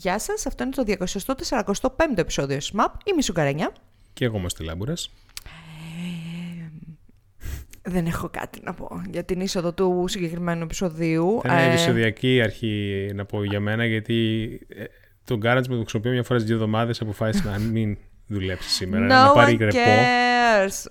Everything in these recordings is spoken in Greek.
Γεια σας, αυτό είναι το 245ο επεισόδιο ΣΜΑΠ. Είμαι η Σουγκαρένια. Και εγώ είμαι στη Λάμπουρας. Δεν έχω κάτι να πω για την είσοδο του συγκεκριμένου επεισοδίου. Θα είναι Ε, επεισοδιακή αρχή να πω για μένα, γιατί ε, το garage με το χρησιμοποιώ μια φορά στις δύο εβδομάδες αποφάσισε να μην δουλέψει σήμερα, να No πάρει one ρεπό. cares.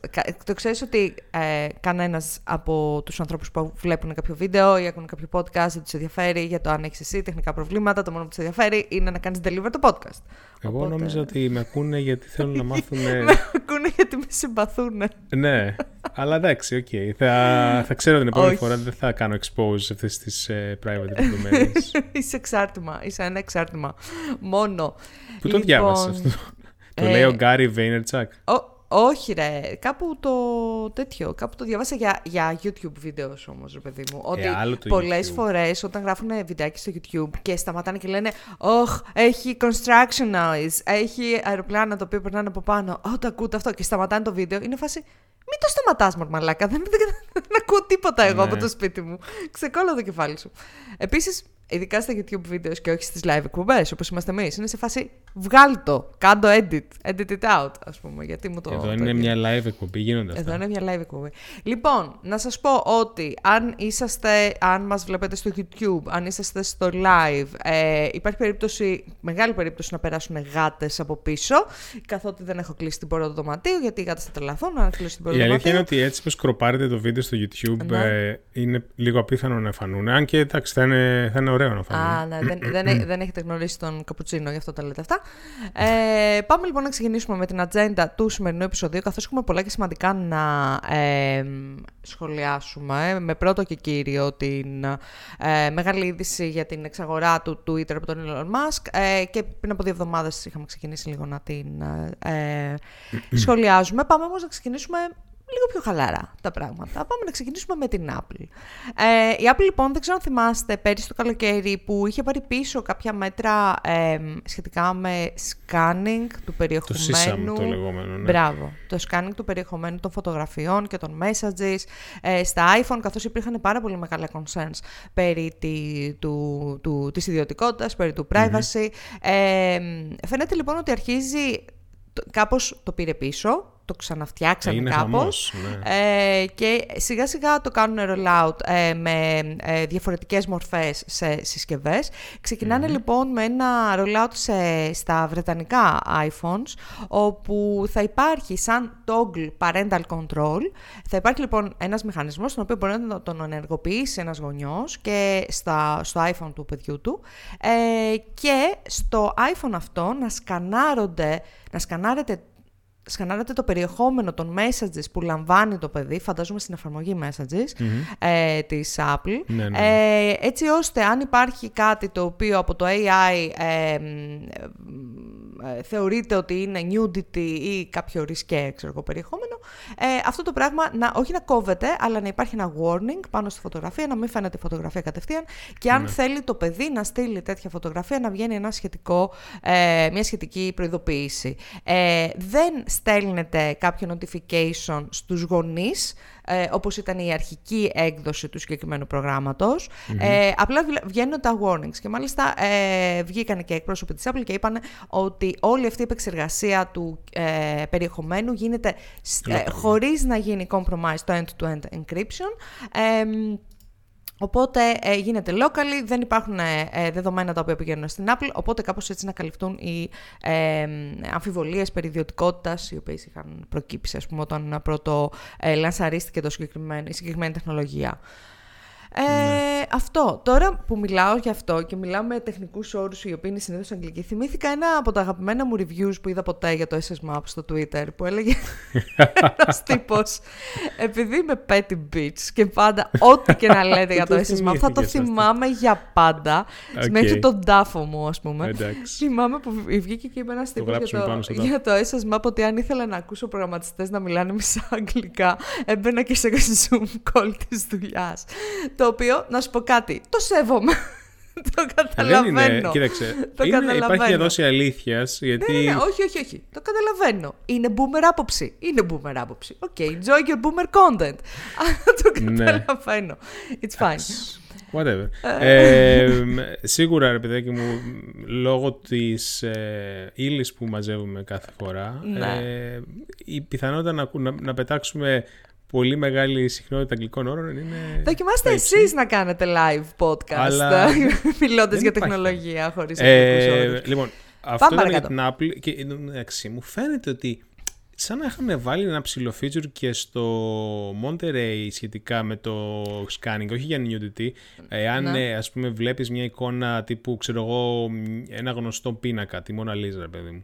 Κα- Το ξέρεις ότι ε, κανένας από τους ανθρώπους που βλέπουν κάποιο βίντεο ή ακούν κάποιο podcast δεν τους ενδιαφέρει για το αν έχεις εσύ τεχνικά προβλήματα. Το μόνο που τους ενδιαφέρει είναι να κάνεις deliver το podcast. Εγώ Οπότε- νόμιζα ότι με ακούνε γιατί θέλουν να μάθουν. Με ακούνε γιατί με συμπαθούν. ναι, αλλά εντάξει, οκ. Θα, θα ξέρω την επόμενη Όχι. φορά δεν θα κάνω expose σε αυτές τις ε, private λεπτομέρειες. είσαι εξάρτημα. Είσαι ένα εξάρτημα. Μόνο. Πού το διάβασες αυτό; Το ε, λέει ο Γκάρι Βέινερτσακ. Ω- όχι ρε, κάπου το τέτοιο, κάπου το διάβασα για, για YouTube videos όμως ρε παιδί μου. Ότι Ε, άλλο το πολλές YouTube. φορές όταν γράφουν βιντεάκι στο YouTube και σταματάνε και λένε «Ωχ, έχει construction noise, έχει αεροπλάνα το οποίο περνάνε από πάνω, Ω, το ακούτε αυτό» και σταματάνε το βίντεο, είναι φάση «Μην το σταματάς μορμαλάκα, δεν, δεν, δεν ακούω τίποτα εγώ Ναι. από το σπίτι μου, ξεκόλλα το κεφάλι σου». Επίσης, ειδικά στα YouTube βίντεος και όχι στις live εκπομπές όπως είμαστε εμείς, είναι σε φάση «Βγάλ το, κάντο edit, edit it out» ας πούμε, γιατί μου το... Εδώ το είναι έγινε. μια live εκπομπή, γίνονται αυτά. Εδώ είναι μια live εκπομπή. Λοιπόν, να σας πω ότι αν είσαστε, αν μας βλέπετε στο YouTube, αν είσαστε στο live, ε, υπάρχει περίπτωση, μεγάλη περίπτωση να περάσουν γάτες από πίσω, καθότι δεν έχω κλείσει την πόρτα του δωματίου, γιατί οι γάτες θα τρελαθούν, αν κλείσω την πόρτα Η του αλήθεια είναι δωματίου. ότι έτσι πως κροπάρετε το βίντεο στο YouTube Ναι. ε, είναι λίγο απίθανο να φανούν. Αν και εντάξει θα είναι, θα είναι ωραίο να φανούν. Α, ναι, δεν, δεν, έ- δεν έχετε γνωρίσει τον Καπουτσίνο, γι' αυτό τα λέτε αυτά. Ε, πάμε λοιπόν να ξεκινήσουμε με την ατζέντα του σημερινού επεισοδίου, καθώς έχουμε πολλά και σημαντικά να ε, σχολιάσουμε. Με πρώτο και κύριο την ε, μεγάλη είδηση για την εξαγορά του Twitter από τον Elon Musk ε, και πριν από δύο εβδομάδες είχαμε ξεκινήσει λίγο να την ε, ε, σχολιάζουμε. Πάμε όμως να ξεκινήσουμε λίγο πιο χαλαρά τα πράγματα. Πάμε να ξεκινήσουμε με την Apple. Ε, η Apple λοιπόν, δεν ξέρω αν θυμάστε, πέρυσι το καλοκαίρι που είχε πάρει πίσω κάποια μέτρα ε, σχετικά με scanning του το περιεχομένου. SISAM το λεγόμενο. Ναι. Μπράβο. Το scanning του περιεχομένου των φωτογραφιών και των messages ε, στα iPhone, καθώς υπήρχαν πάρα πολύ μεγάλα concerns περί τη, του, του, της ιδιωτικότητας, περί του privacy. Ε, φαίνεται λοιπόν ότι αρχίζει, το- κάπως το πήρε πίσω, το ξαναφτιάξανε Έγινε κάπως. χαμός, ναι. Ε, και σιγά σιγά το κάνουν rollout ε, με ε, διαφορετικές μορφές σε συσκευές. Ξεκινάνε λοιπόν με ένα rollout σε, στα βρετανικά iPhones όπου θα υπάρχει σαν toggle parental control. Θα υπάρχει λοιπόν ένας μηχανισμός στον οποίο μπορεί να τον ενεργοποιήσει ένας γονιός και στα, στο iPhone του παιδιού του ε, και στο iPhone αυτό να σκανάρονται, να σκανάρετε σκανάρετε το περιεχόμενο των messages που λαμβάνει το παιδί, φαντάζομαι στην εφαρμογή messages ε, της Apple, Ναι, ναι. Ε, έτσι ώστε αν υπάρχει κάτι το οποίο από το AI ε, μ, ε, θεωρείται ότι είναι nudity ή κάποιο ρισκέ ξέρω εγώ, περιεχόμενο, ε, αυτό το πράγμα να, όχι να κόβεται, αλλά να υπάρχει ένα warning πάνω στη φωτογραφία, να μην φαίνεται η φωτογραφία κατευθείαν και αν θέλει το παιδί να στείλει τέτοια φωτογραφία να βγαίνει ένα σχετικό, ε, μια σχετική προειδοποίηση. Ε, δεν στέλνεται κάποιο notification στους γονείς, ε, όπως ήταν η αρχική έκδοση του συγκεκριμένου προγράμματος. Ε, απλά βλε- βγαίνουν τα warnings και μάλιστα ε, βγήκαν και εκπρόσωποι της Apple και είπαν ότι όλη αυτή η επεξεργασία του ε, περιεχομένου γίνεται σ- ε, Local. χωρίς να γίνει compromise το end-to-end encryption. Ε, Οπότε ε, γίνεται locally, δεν υπάρχουν ε, ε, δεδομένα τα οποία πηγαίνουν στην Apple, οπότε κάπως έτσι να καλυφθούν οι ε, αμφιβολίες περί ιδιωτικότητας, οι οποίες είχαν προκύψει, ας πούμε, όταν πρώτο ε, λανσαρίστηκε το συγκεκριμένο, η συγκεκριμένη τεχνολογία. Ε, Αυτό. Τώρα που μιλάω για αυτό και μιλάω με τεχνικούς όρους οι οποίοι είναι συνήθως αγγλικοί, θυμήθηκα ένα από τα αγαπημένα μου reviews που είδα ποτέ για το SS Map στο Twitter που έλεγε ένας τύπος. Επειδή είμαι petty bitch και πάντα ό,τι και να λέτε για το Το SS Map θα το θυμήθηκες αυτό. θυμάμαι για πάντα. Οκ. Μέχρι τον τάφο μου, ας πούμε. Εντάξει. Θυμάμαι που βγήκε και είπε ένα τύπος για, γράψουμε πάνω το, στο τάφο. για το SS Map ότι αν ήθελα να ακούσω προγραμματιστές να μιλάνε μισά αγγλικά, έμπαινα και σε Zoom call της δουλειάς. Το οποίο, να σου πω κάτι, το σέβομαι. το Ε, Δεν καταλαβαίνω. είναι, κοίταξε, Το είναι, υπάρχει καταλαβαίνω. μια δόση αλήθειας, γιατί Ναι, ναι, ναι, όχι, όχι, όχι. Το καταλαβαίνω. Είναι boomer άποψη. Είναι boomer άποψη. Οκ, enjoy your boomer content. Αλλά το Ναι. καταλαβαίνω. It's fine. Whatever. ε, σίγουρα, ρε παιδάκι μου, λόγω της ε, ύλης που μαζεύουμε κάθε φορά, Ναι. ε, η πιθανότητα να, ακού- να, να πετάξουμε πολύ μεγάλη συχνότητα αγγλικών όρων είναι... Δοκιμάστε θα εσείς να κάνετε live podcast, Αλλά μιλώντας δεν για υπάρχει. τεχνολογία χωρίς αγγλικούς Ε, όρους. λοιπόν, αυτό ήταν για παρακάτω. την Apple και εν τω μεταξύ μου φαίνεται ότι σαν να είχαν βάλει ένα ψηλό feature και στο Monterey σχετικά με το scanning, όχι για nudity, εάν Ναι. ε, ας πούμε βλέπεις μια εικόνα τύπου, ξέρω εγώ, μ, ένα γνωστό πίνακα, τη Mona Lisa, ρε παιδί μου,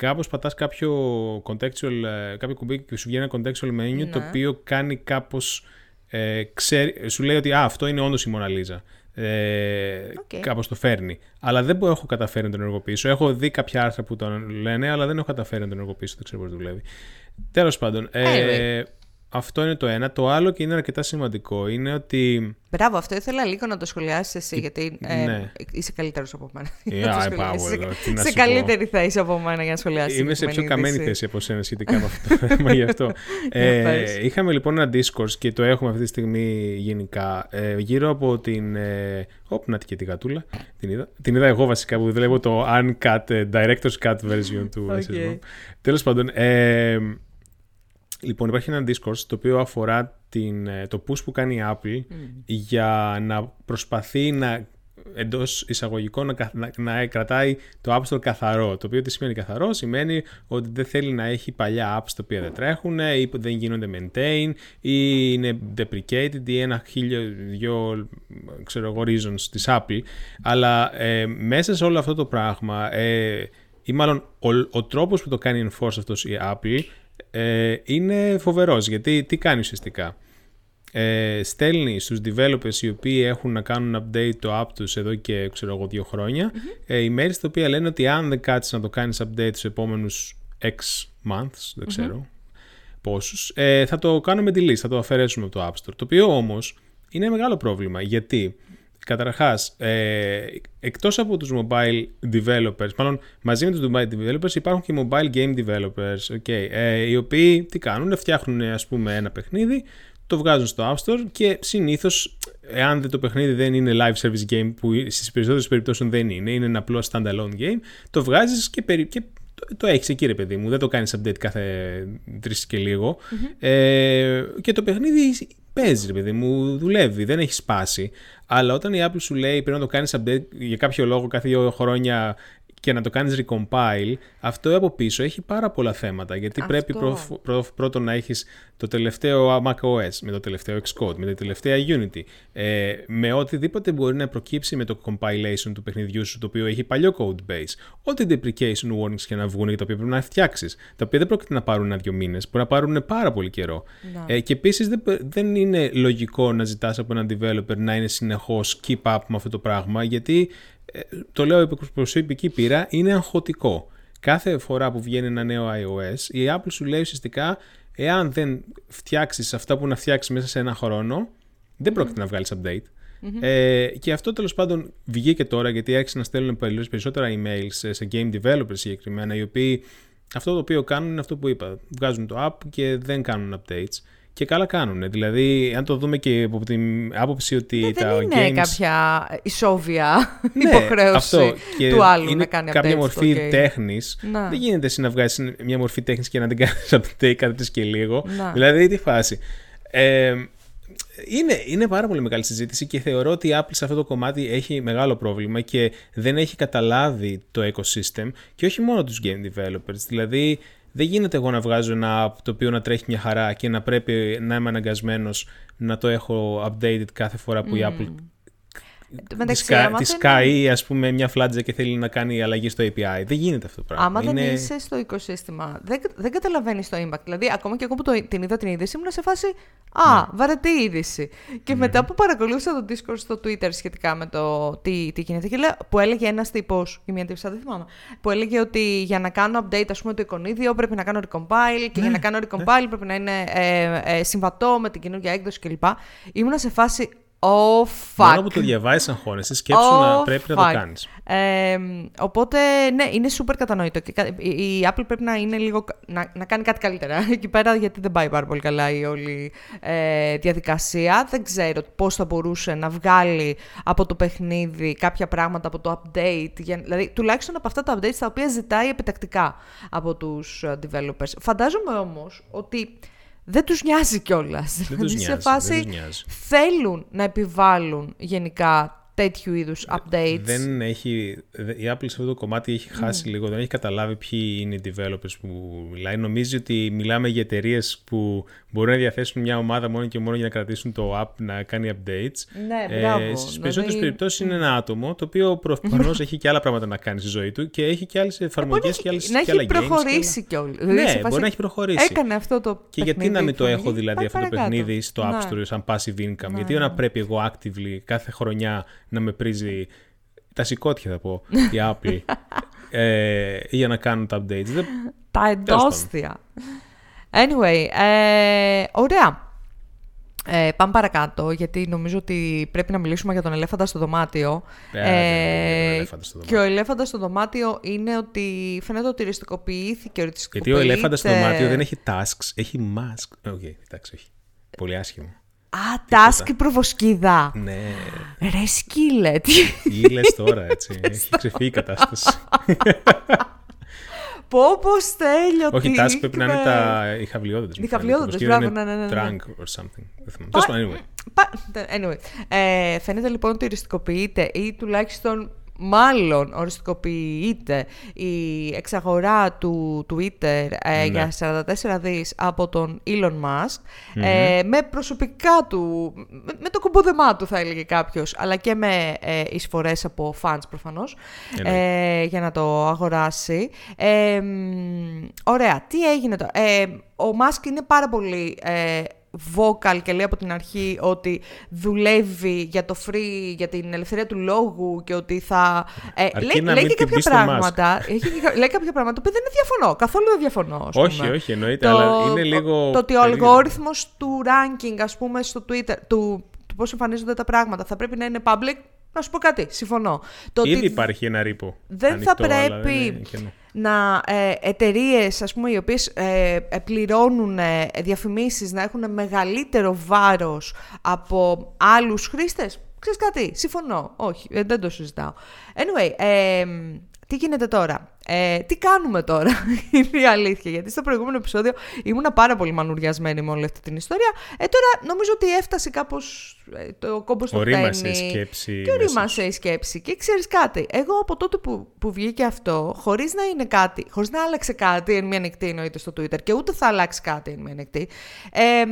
κάπως πατάς κάποιο contextual, ε, κάποιο κουμπί και σου βγαίνει ένα contextual menu το Ναι. οποίο κάνει κάπως, ε, ξέρει, σου λέει ότι α, αυτό είναι όντως η Mona Lisa. Ε, Οκ. Κάπως το φέρνει. Αλλά δεν έχω καταφέρει να τον ενεργοποιήσω. Έχω δει κάποια άρθρα που τον λένε, αλλά δεν έχω καταφέρει να τον ενεργοποιήσω. Δεν ξέρω πώς δουλεύει. Τέλος πάντων, ε, αυτό είναι το ένα. Το άλλο και είναι αρκετά σημαντικό είναι ότι Μπράβο, αυτό ήθελα λίγο να το σχολιάσεις εσύ, γιατί ε, ναι. είσαι καλύτερος από μένα. Yeah, Να το I σχολιάσεις. power, Είσαι- εδώ, τι να σε σου πω. καλύτερη θέση από μένα για να σχολιάσεις. Είμαι σε πιο συγκεκριμένη καμένη είδηση. θέση από σένα σχετικά με αυτό το θέμα γι' αυτό. ε, πες. είχαμε λοιπόν ένα discourse και το έχουμε αυτή τη στιγμή γενικά ε, γύρω από την... Ε, Ωπ, να και τη γατούλα. Την είδα. Την είδα εγώ βασικά που βλέπω το uncut, ε, director's cut version του Οκ. SSM. Τέλος πάντων, ε, λοιπόν υπάρχει ένα discourse το οποίο αφορά την, ε, το push που κάνει η Apple για να προσπαθεί να εντός εισαγωγικών να, καθ- να, να κρατάει το App Store καθαρό. Το οποίο τι σημαίνει καθαρό, σημαίνει ότι δεν θέλει να έχει παλιά apps τα οποία δεν τρέχουν ή που δεν γίνονται maintain ή είναι deprecated ή ένα χίλιο δυο ξέρω εγώ reasons της Apple. Αλλά ε, μέσα σε όλο αυτό το πράγμα ε, ή μάλλον ο, ο τρόπος που το κάνει enforce αυτός η Apple ε, είναι φοβερός γιατί τι κάνει ουσιαστικά; Ε, στέλνει στους developers οι οποίοι έχουν να κάνουν update το app τους εδώ και ξέρω εγώ δύο χρόνια ε, emails τα οποία λένε ότι αν δεν κάτσεις να το κάνεις update στους επόμενους X months, δεν ξέρω πόσους, ε, θα το κάνουμε delete, θα το αφαιρέσουμε από το App Store. Το οποίο όμως είναι μεγάλο πρόβλημα γιατί Καταρχάς, ε, εκτός από τους mobile developers, μάλλον μαζί με τους mobile developers υπάρχουν και mobile game developers, okay, ε, οι οποίοι τι κάνουν, φτιάχνουν ας πούμε ένα παιχνίδι, το βγάζουν στο App Store και συνήθως, εάν δεν το παιχνίδι δεν είναι live service game που στις περισσότερες περιπτώσεις δεν είναι, είναι ένα απλό standalone game, το βγάζεις και, περι, και το, το έχεις εκεί ρε παιδί μου, δεν το κάνεις update κάθε τρεις και λιγο Ε, και το παιχνίδι παίζεις ρε παιδί μου, δουλεύει, δεν έχεις σπάσει. Αλλά όταν η Apple σου λέει πρέπει να το κάνεις update για κάποιο λόγο κάθε δύο χρόνια και να το κάνεις recompile, αυτό από πίσω έχει πάρα πολλά θέματα. Γιατί Αυτό. πρέπει πρω, πρω- πρώτον να έχεις το τελευταίο macOS, με το τελευταίο Xcode, με τη τελευταία Unity, ε, με οτιδήποτε μπορεί να προκύψει με το compilation του παιχνιδιού σου, το οποίο έχει παλιό code base. Ό,τι deprecation warnings και να βγουν για τα οποία πρέπει να φτιάξεις. Τα οποία δεν πρόκειται να πάρουν ένα-δύο μήνες, μπορεί να πάρουν πάρα πολύ καιρό. Ναι. Ε, και επίσης δεν, δεν είναι λογικό να ζητάς από έναν developer να είναι συνεχώς keep up με αυτό το πράγμα, γιατί ε, το λέω υπό προσωπική πείρα, είναι αγχωτικό. Κάθε φορά που βγαίνει ένα νέο iOS, η Apple σου λέει ουσιαστικά, εάν δεν φτιάξεις αυτά που να φτιάξεις μέσα σε ένα χρόνο, δεν πρόκειται να βγάλεις update. Ε, και αυτό τέλος πάντων βγήκε τώρα γιατί άρχισαν να στέλνουν περισσότερα περισσότερα emails σε, σε game developers συγκεκριμένα, οι οποίοι αυτό το οποίο κάνουν είναι αυτό που είπα. Βγάζουν το app και δεν κάνουν updates. Και καλά κάνουν. Δηλαδή, αν το δούμε και από την άποψη ότι Ε, τα δεν είναι games... κάποια ισόβια Ναι, υποχρέωση αυτό. Και του άλλου είναι να κάνει κάποια updates μορφή στο game. τέχνης. Να. Δεν γίνεται εσύ να βγάλει μια μορφή τέχνης και να την κάνεις update κάθε τρεις και λίγο. Να. Δηλαδή, τι φάση. Ε, είναι, είναι πάρα πολύ μεγάλη συζήτηση και θεωρώ ότι η Apple σε αυτό το κομμάτι έχει μεγάλο πρόβλημα και δεν έχει καταλάβει το ecosystem και όχι μόνο τους game developers. Δηλαδή, δεν γίνεται εγώ να βγάζω ένα app το οποίο να τρέχει μια χαρά και να πρέπει να είμαι αναγκασμένος να το έχω updated κάθε φορά που η Apple Εν τω μεταξύ, τη, άμα τη δεν- σκάει ας πούμε μια φλάτζα και θέλει να κάνει αλλαγή στο API. Δεν γίνεται αυτό το πράγμα. Άμα Είναι... δεν είσαι στο οικοσύστημα, δεν, δεν καταλαβαίνεις το impact. Δηλαδή, ακόμα και εγώ που το, την είδα την είδηση, ήμουν σε φάση Α, Ναι. βαρετή είδηση. Και μετά που παρακολούθησα το Discord στο Twitter σχετικά με το τι, τι γίνεται, και λέω, που έλεγε ένας τύπος, ή μια τύψα, δεν θυμάμαι, που έλεγε ότι για να κάνω update, ας πούμε, το εικονίδιο πρέπει να κάνω recompile και για να κάνω recompile πρέπει να είναι ε, ε, συμβατό με την καινούργια έκδοση κλπ. Ήμουν σε φάση. Oh, fuck. Μόνο που το διαβάζεις αγχώνεσαι, σκέψου Oh, να πρέπει να fuck. το κάνεις. Ε, οπότε, ναι, είναι super κατανοητό. Και κα- η η Apple πρέπει να, είναι λίγο, να, να κάνει κάτι καλύτερα εκεί πέρα, γιατί δεν πάει πάρα πολύ καλά η όλη ε, διαδικασία. Δεν ξέρω πώς θα μπορούσε να βγάλει από το παιχνίδι κάποια πράγματα από το update. Για, δηλαδή, τουλάχιστον από αυτά τα updates τα οποία ζητάει επιτακτικά από τους ε, developers. Φαντάζομαι όμως ότι δεν τους νοιάζει κιόλας. Δεν τους Δηλαδή, νοιάζει. σε φάση δεν τους νοιάζει. θέλουν να επιβάλλουν γενικά τέτοιου είδους updates. Δεν έχει, δε- η Apple σε αυτό το κομμάτι έχει χάσει λίγο, δεν έχει καταλάβει ποιοι είναι οι developers που μιλάει. Νομίζει ότι μιλάμε για εταιρείες που μπορούν να διαθέσουν μια ομάδα μόνο και μόνο για να κρατήσουν το app να κάνει updates. Ναι, μπράβο. Ε, Στις Δηλαδή- περισσότερε περιπτώσεις είναι ένα άτομο το οποίο προφανώς έχει και άλλα πράγματα να κάνει στη ζωή του και έχει και άλλες εφαρμογές και, άλλες, να και άλλα έχει games και προχωρήσει κιόλας. Ναι, μπορεί να έχει προχωρήσει. Έκανε αυτό το Και γιατί παιχνίδι, να μην το εφαρμογή, έχω δηλαδή πάει αυτό το παρακάτω. παιχνίδι στο App Ναι. Store σαν passive income; γιατί να πρέπει εγώ actively κάθε χρονιά να με πρίζει τα σηκώτια θα πω η Apple ε, για να κάνουν τα updates. Δεν... Τα εντόσθια. Anyway, ε, ωραία. Ε, πάμε παρακάτω, γιατί νομίζω ότι πρέπει να μιλήσουμε για τον ελέφαντα στο δωμάτιο. Ε, δεν είναι για τον ελέφαντα στο και ο ελέφαντα στο δωμάτιο είναι ότι φαίνεται ότι οριστικοποιήθηκε. Γιατί ο ελέφαντας στο οριστικοποιείται- δωμάτιο δεν έχει tusks, έχει Musk. Οκ, εντάξει, όχι. Πολύ άσχημο. Α, tusk η προβοσκίδα. Ναι, Ρε σκύλε, τι... τι λες τώρα έτσι. έχει ξεφύγει η κατάσταση. Πω πως στέλιο, όχι, τι task πρέπει να είναι είπε. τα οι χαβλιόδεντες. μου Οι φαίνεται. χαβλιόδεντες, Το μπράβο, είναι ναι, ναι, ναι, ναι. Trunk or something. Δεν θυμάμαι. Τέλος πάντων, anyway. Πα- Anyway, ε, φαίνεται λοιπόν ότι οριστικοποιείται ή τουλάχιστον μάλλον οριστικοποιείται η εξαγορά του Twitter ε, Ναι. για 44 δις από τον Elon Musk ε, με προσωπικά του, με, με το κουμπόδεμά του θα έλεγε κάποιος, αλλά και με ε, εισφορές από fans προφανώς ε, για να το αγοράσει. Ε, μ, ωραία, τι έγινε τώρα. Ε, ο Musk είναι πάρα πολύ ε, vocal και λέει από την αρχή ότι δουλεύει για το free, για την ελευθερία του λόγου και ότι θα... Ε, Αρκεί λέει, να λέει μην και την κάποια πει στο πράγματα. Έχει, και- λέει κάποια πράγματα που δεν είναι διαφωνώ. Καθόλου δεν διαφωνώ. ας Όχι, πούμε. όχι, εννοείται, αλλά είναι λίγο Το ότι ο περίεργο. αλγόριθμος του ranking, ας πούμε, στο Twitter, του, του πώς εμφανίζονται τα πράγματα, θα πρέπει να είναι public. Να σου πω κάτι, συμφωνώ. Το Ήδη ότι υπάρχει ένα ρήπο. δεν ανοιχτό, θα αλλά δεν πρέπει είναι κενό. Να ε, εταιρείες, ας πούμε, οι οποίες ε, ε, πληρώνουν ε, διαφημίσεις να έχουν μεγαλύτερο βάρος από άλλους χρήστες. Ξέρεις κάτι, συμφωνώ. Όχι, ε, δεν το συζητάω. Anyway, ε, τι γίνεται τώρα; Ε, τι κάνουμε τώρα, είναι η αλήθεια. Γιατί στο προηγούμενο επεισόδιο ήμουνα πάρα πολύ μανουριασμένη με όλη αυτή την ιστορία. Ε, τώρα νομίζω ότι έφτασε κάπως ε, το κόμπος στο Ορίμασε η φταίνει. σκέψη. Και μέσα ορίμασε η σκέψη. Και ξέρεις κάτι, εγώ από τότε που, που βγήκε αυτό, χωρίς να είναι κάτι, χωρίς να άλλαξε κάτι εν μία νυχτή εννοείται στο Twitter και ούτε θα αλλάξει κάτι εν μία νυχτή, ε,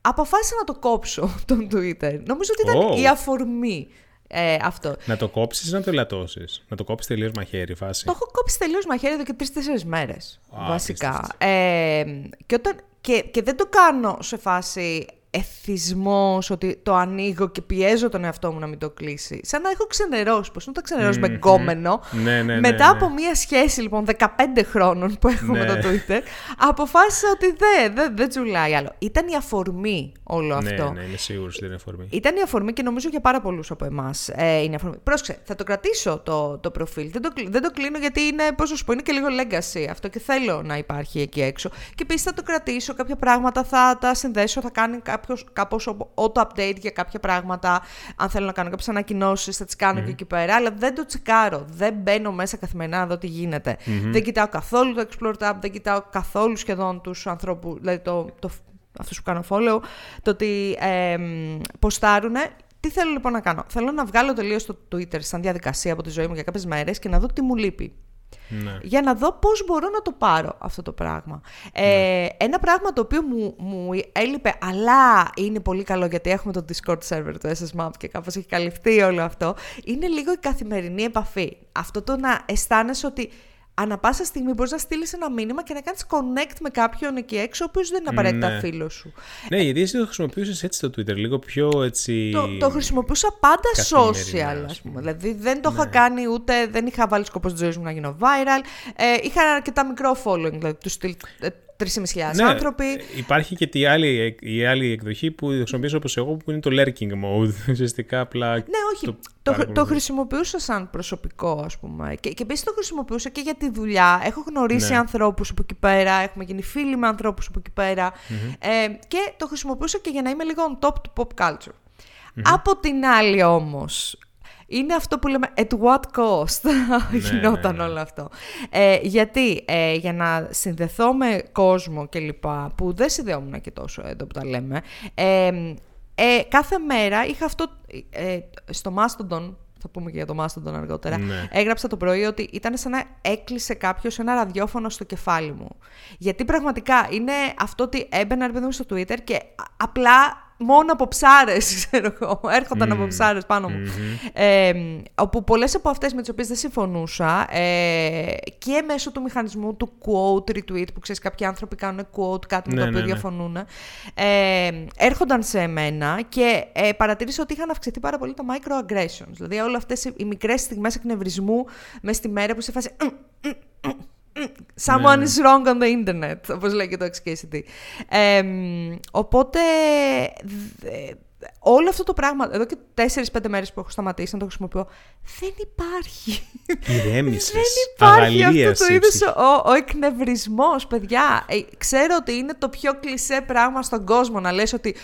αποφάσισα να το κόψω τον Twitter. Νομίζω ότι ήταν Ω. η αφορμή ε, αυτό. Να το κόψεις ή να το ελαττώσει. Να το κόψεις τελείως μαχαίρι φάση. Το έχω κόψει τελείως μαχαίρι εδώ και τρει-τέσσερι μέρες. Α, Βασικά. απίστευτο. Ε, και, όταν, και, και δεν το κάνω σε φάση εθισμός ότι το ανοίγω και πιέζω τον εαυτό μου να μην το κλείσει. Σαν να έχω ξενερώσει. Πώς να το ξενερώσει με γκόμενο. Ναι, ναι, ναι, Μετά ναι. από μία σχέση λοιπόν 15 χρόνων που έχω με Ναι. το Twitter, αποφάσισα ότι δεν δεν δεν τσουλάει άλλο. Ήταν η αφορμή όλο Ναι, αυτό. ναι, είμαι σίγουρος ότι δεν είναι αφορμή. Ήταν η αφορμή και νομίζω για πάρα πολλούς από εμάς ε, είναι η αφορμή. Πρόσεξε, θα το κρατήσω το, το προφίλ. Δεν το, κλει- δεν το κλείνω γιατί είναι, πώς να σου πω, είναι και λίγο legacy αυτό και θέλω να υπάρχει εκεί έξω. Και επίσης θα το κρατήσω. Κάποια πράγματα θα τα συνδέσω, θα κάνει κάποιος, κάπως auto-update για κάποια πράγματα. Αν θέλω να κάνω κάποιες ανακοινώσεις, θα τις κάνω και εκεί πέρα. Αλλά δεν το τσεκάρω. Δεν μπαίνω μέσα καθημερινά να δω τι γίνεται. Δεν κοιτάω καθόλου το Explore Tab, δεν κοιτάω καθόλου σχεδόν τους ανθρώπου, δηλαδή το, το, αυτούς που κάνω follow, το ότι ε, ποστάρουνε. Τι θέλω λοιπόν να κάνω; Θέλω να βγάλω τελείως το Twitter σαν διαδικασία από τη ζωή μου για κάποιες μέρες και να δω τι μου λείπει. Ναι. Για να δω πώς μπορώ να το πάρω αυτό το πράγμα. Ε, ένα πράγμα το οποίο μου, μου έλειπε, αλλά είναι πολύ καλό γιατί έχουμε το Discord server, το SSMAP και κάπως έχει καλυφθεί όλο αυτό, είναι λίγο η καθημερινή επαφή. Αυτό το να αισθάνεσαι ότι ανά πάσα στιγμή μπορείς να στείλεις ένα μήνυμα και να κάνεις connect με κάποιον εκεί έξω, ο οποίος δεν είναι απαραίτητα Ναι. φίλος σου. Ναι, γιατί εσύ το χρησιμοποιούσες έτσι το Twitter, λίγο πιο έτσι. Το, το χρησιμοποιούσα πάντα καθημερινά, social, ας ας πούμε. Δηλαδή δεν το είχα κάνει ούτε, δεν είχα βάλει σκοπός στη ζωής μου να γίνω viral. Ε, είχα αρκετά μικρό following, δηλαδή τους στυλ. Ε, 3.500 ναι, άνθρωποι. Υπάρχει και η άλλη, η άλλη εκδοχή που χρησιμοποιήσω όπως εγώ, που είναι το lurking mode. Ουσιαστικά απλά. Ναι, όχι. Το, το, το χρησιμοποιούσα σαν προσωπικό, ας πούμε. Και, και επίσης το χρησιμοποιούσα και για τη δουλειά. Έχω γνωρίσει ναι. ανθρώπους από εκεί πέρα. Έχουμε γίνει φίλοι με ανθρώπους από εκεί πέρα. Ε, και το χρησιμοποιούσα και για να είμαι λίγο on top του pop culture. Από την άλλη όμως, είναι αυτό που λέμε at what cost ναι, γινόταν ναι, ναι. όλο αυτό. Ε, γιατί ε, για να συνδεθώ με κόσμο και λοιπά, που δεν συνδεόμουν και τόσο εδώ που τα λέμε, ε, ε κάθε μέρα είχα αυτό ε, στο Mastodon, θα πούμε και για το Mastodon αργότερα, ναι. έγραψα το πρωί ότι ήταν σαν να έκλεισε κάποιος ένα ραδιόφωνο στο κεφάλι μου. Γιατί πραγματικά είναι αυτό ότι έμπαινα ρε στο Twitter και απλά μόνο από ψάρες, ξέρω εγώ. Έρχονταν από ψάρες πάνω μου. Ε, όπου πολλές από αυτές με τις οποίες δεν συμφωνούσα ε, και μέσω του μηχανισμού του quote retweet, που ξέρεις, κάποιοι άνθρωποι κάνουν quote κάτι με το ναι, οποίο ναι, ναι. διαφωνούν, ε, έρχονταν σε μένα και ε, παρατήρησα ότι είχαν αυξηθεί πάρα πολύ τα microaggressions. Δηλαδή, όλες αυτές οι μικρές στιγμές εκνευρισμού μες στη μέρα που σε φάση. Someone ναι. is wrong on the internet, όπως λέει και το XKCD. Ε, οπότε όλο αυτό το πράγμα, εδώ και 4-5 μέρες που έχω σταματήσει να το χρησιμοποιώ, δεν υπάρχει. Ηρέμησες. δεν υπάρχει αυτό το είδος ο, ο εκνευρισμός, παιδιά. Ε, ξέρω ότι είναι το πιο κλεισέ πράγμα στον κόσμο να λες ότι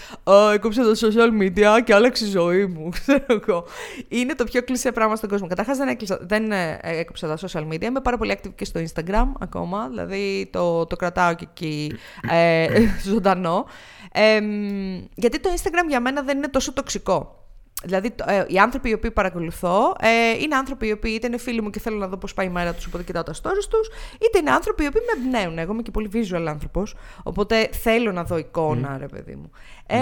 έκοψε το social media και άλλαξε η ζωή μου. Ξέρω εγώ. Είναι το πιο κλεισέ πράγμα στον κόσμο. Καταρχάς δεν, δεν ε, έκοψα τα social media. Είμαι πάρα πολύ active και στο Instagram ακόμα. Δηλαδή το, το κρατάω και εκεί ε, ζωντανό. Ε, γιατί το Instagram για μένα δεν είναι τόσο τοξικό. Δηλαδή, ε, οι άνθρωποι οι οποίοι παρακολουθώ ε, είναι άνθρωποι οι οποίοι είτε είναι φίλοι μου και θέλω να δω πώς πάει η μέρα τους, οπότε κοιτάω τα stories τους, είτε είναι άνθρωποι οι οποίοι με εμπνέουν. Εγώ είμαι και πολύ visual άνθρωπος, οπότε θέλω να δω εικόνα, ρε παιδί μου. Ε,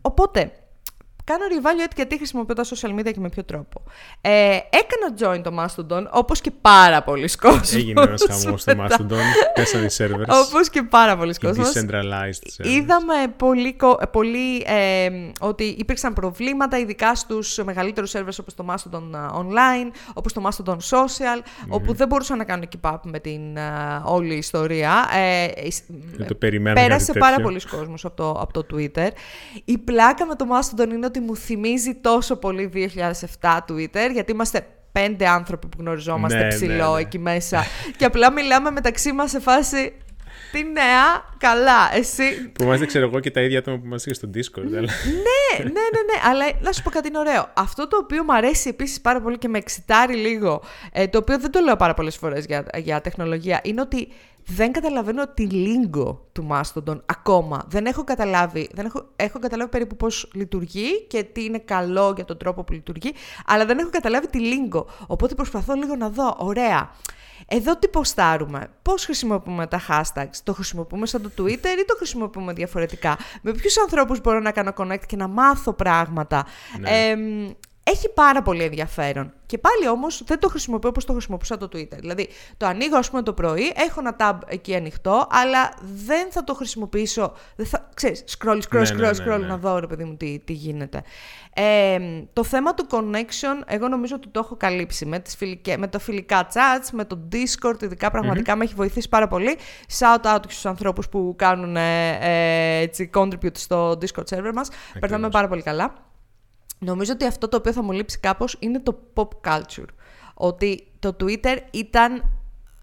οπότε, κάνω reevaluate γιατί χρησιμοποιώ τα social media και με ποιο τρόπο. Ε, έκανα join το Mastodon, όπως και πάρα πολλοί κόσμοι. Έγινε ένας χαμός στο Mastodon, τέσσερις servers. Όπως και πάρα πολλοί κόσμοι. Decentralized servers. Είδαμε πολύ, πολύ ε, ότι υπήρξαν προβλήματα, ειδικά στους μεγαλύτερους servers όπως το Mastodon Online, όπως το Mastodon Social, όπου δεν μπορούσαν να κάνουν keep up με την uh, όλη ιστορία. Ε, το πέρασε πάρα πολλοί κόσμος από το, από το Twitter. Η πλάκα με το Mastodon είναι ότι μου θυμίζει τόσο πολύ 2007 Twitter, γιατί είμαστε πέντε άνθρωποι που γνωριζόμαστε ναι, ψηλό ναι, ναι. εκεί μέσα και απλά μιλάμε μεταξύ μας σε φάση τι νέα, καλά, εσύ. Που είμαστε, ξέρω εγώ, και τα ίδια άτομα που είμαστε και στο Discord. Αλλά... ναι, ναι, ναι, ναι. Αλλά να σου πω κάτι ωραίο. Αυτό το οποίο μου αρέσει επίσης πάρα πολύ και με εξητάρει λίγο, ε, το οποίο δεν το λέω πάρα πολλές φορές για, για τεχνολογία, είναι ότι δεν καταλαβαίνω τη λίγκο του Mastodon ακόμα. Δεν έχω καταλάβει, δεν έχω, έχω καταλάβει περίπου πώς λειτουργεί και τι είναι καλό για τον τρόπο που λειτουργεί, αλλά δεν έχω καταλάβει τη λίγκο. Οπότε προσπαθώ λίγο να δω, ωραία, εδώ τι ποστάρουμε, πώς χρησιμοποιούμε τα hashtags, το χρησιμοποιούμε σαν το Twitter ή το χρησιμοποιούμε διαφορετικά, με ποιους ανθρώπους μπορώ να κάνω connect και να μάθω πράγματα; Ναι έχει πάρα πολύ ενδιαφέρον. Και πάλι όμως δεν το χρησιμοποιώ όπως το χρησιμοποιούσα το Twitter. Δηλαδή, το ανοίγω, ας πούμε, το πρωί, έχω ένα tab εκεί ανοιχτό, αλλά δεν θα το χρησιμοποιήσω. Δεν θα, ξέρεις, scroll, scroll, ναι, scroll, ναι, scroll, ναι, να δω, ρε παιδί μου, τι, τι γίνεται. Ε, το θέμα του connection, εγώ νομίζω ότι το έχω καλύψει με, τις φιλικές, με τα φιλικά chats, με το Discord, ειδικά πραγματικά mm-hmm. με έχει βοηθήσει πάρα πολύ. Shout out στους ανθρώπους που κάνουν ε, ε, έτσι, contribute στο Discord server μας. Περνάμε πάρα πολύ καλά. Νομίζω ότι αυτό το οποίο θα μου λείψει κάπως είναι το pop culture. Ότι το Twitter ήταν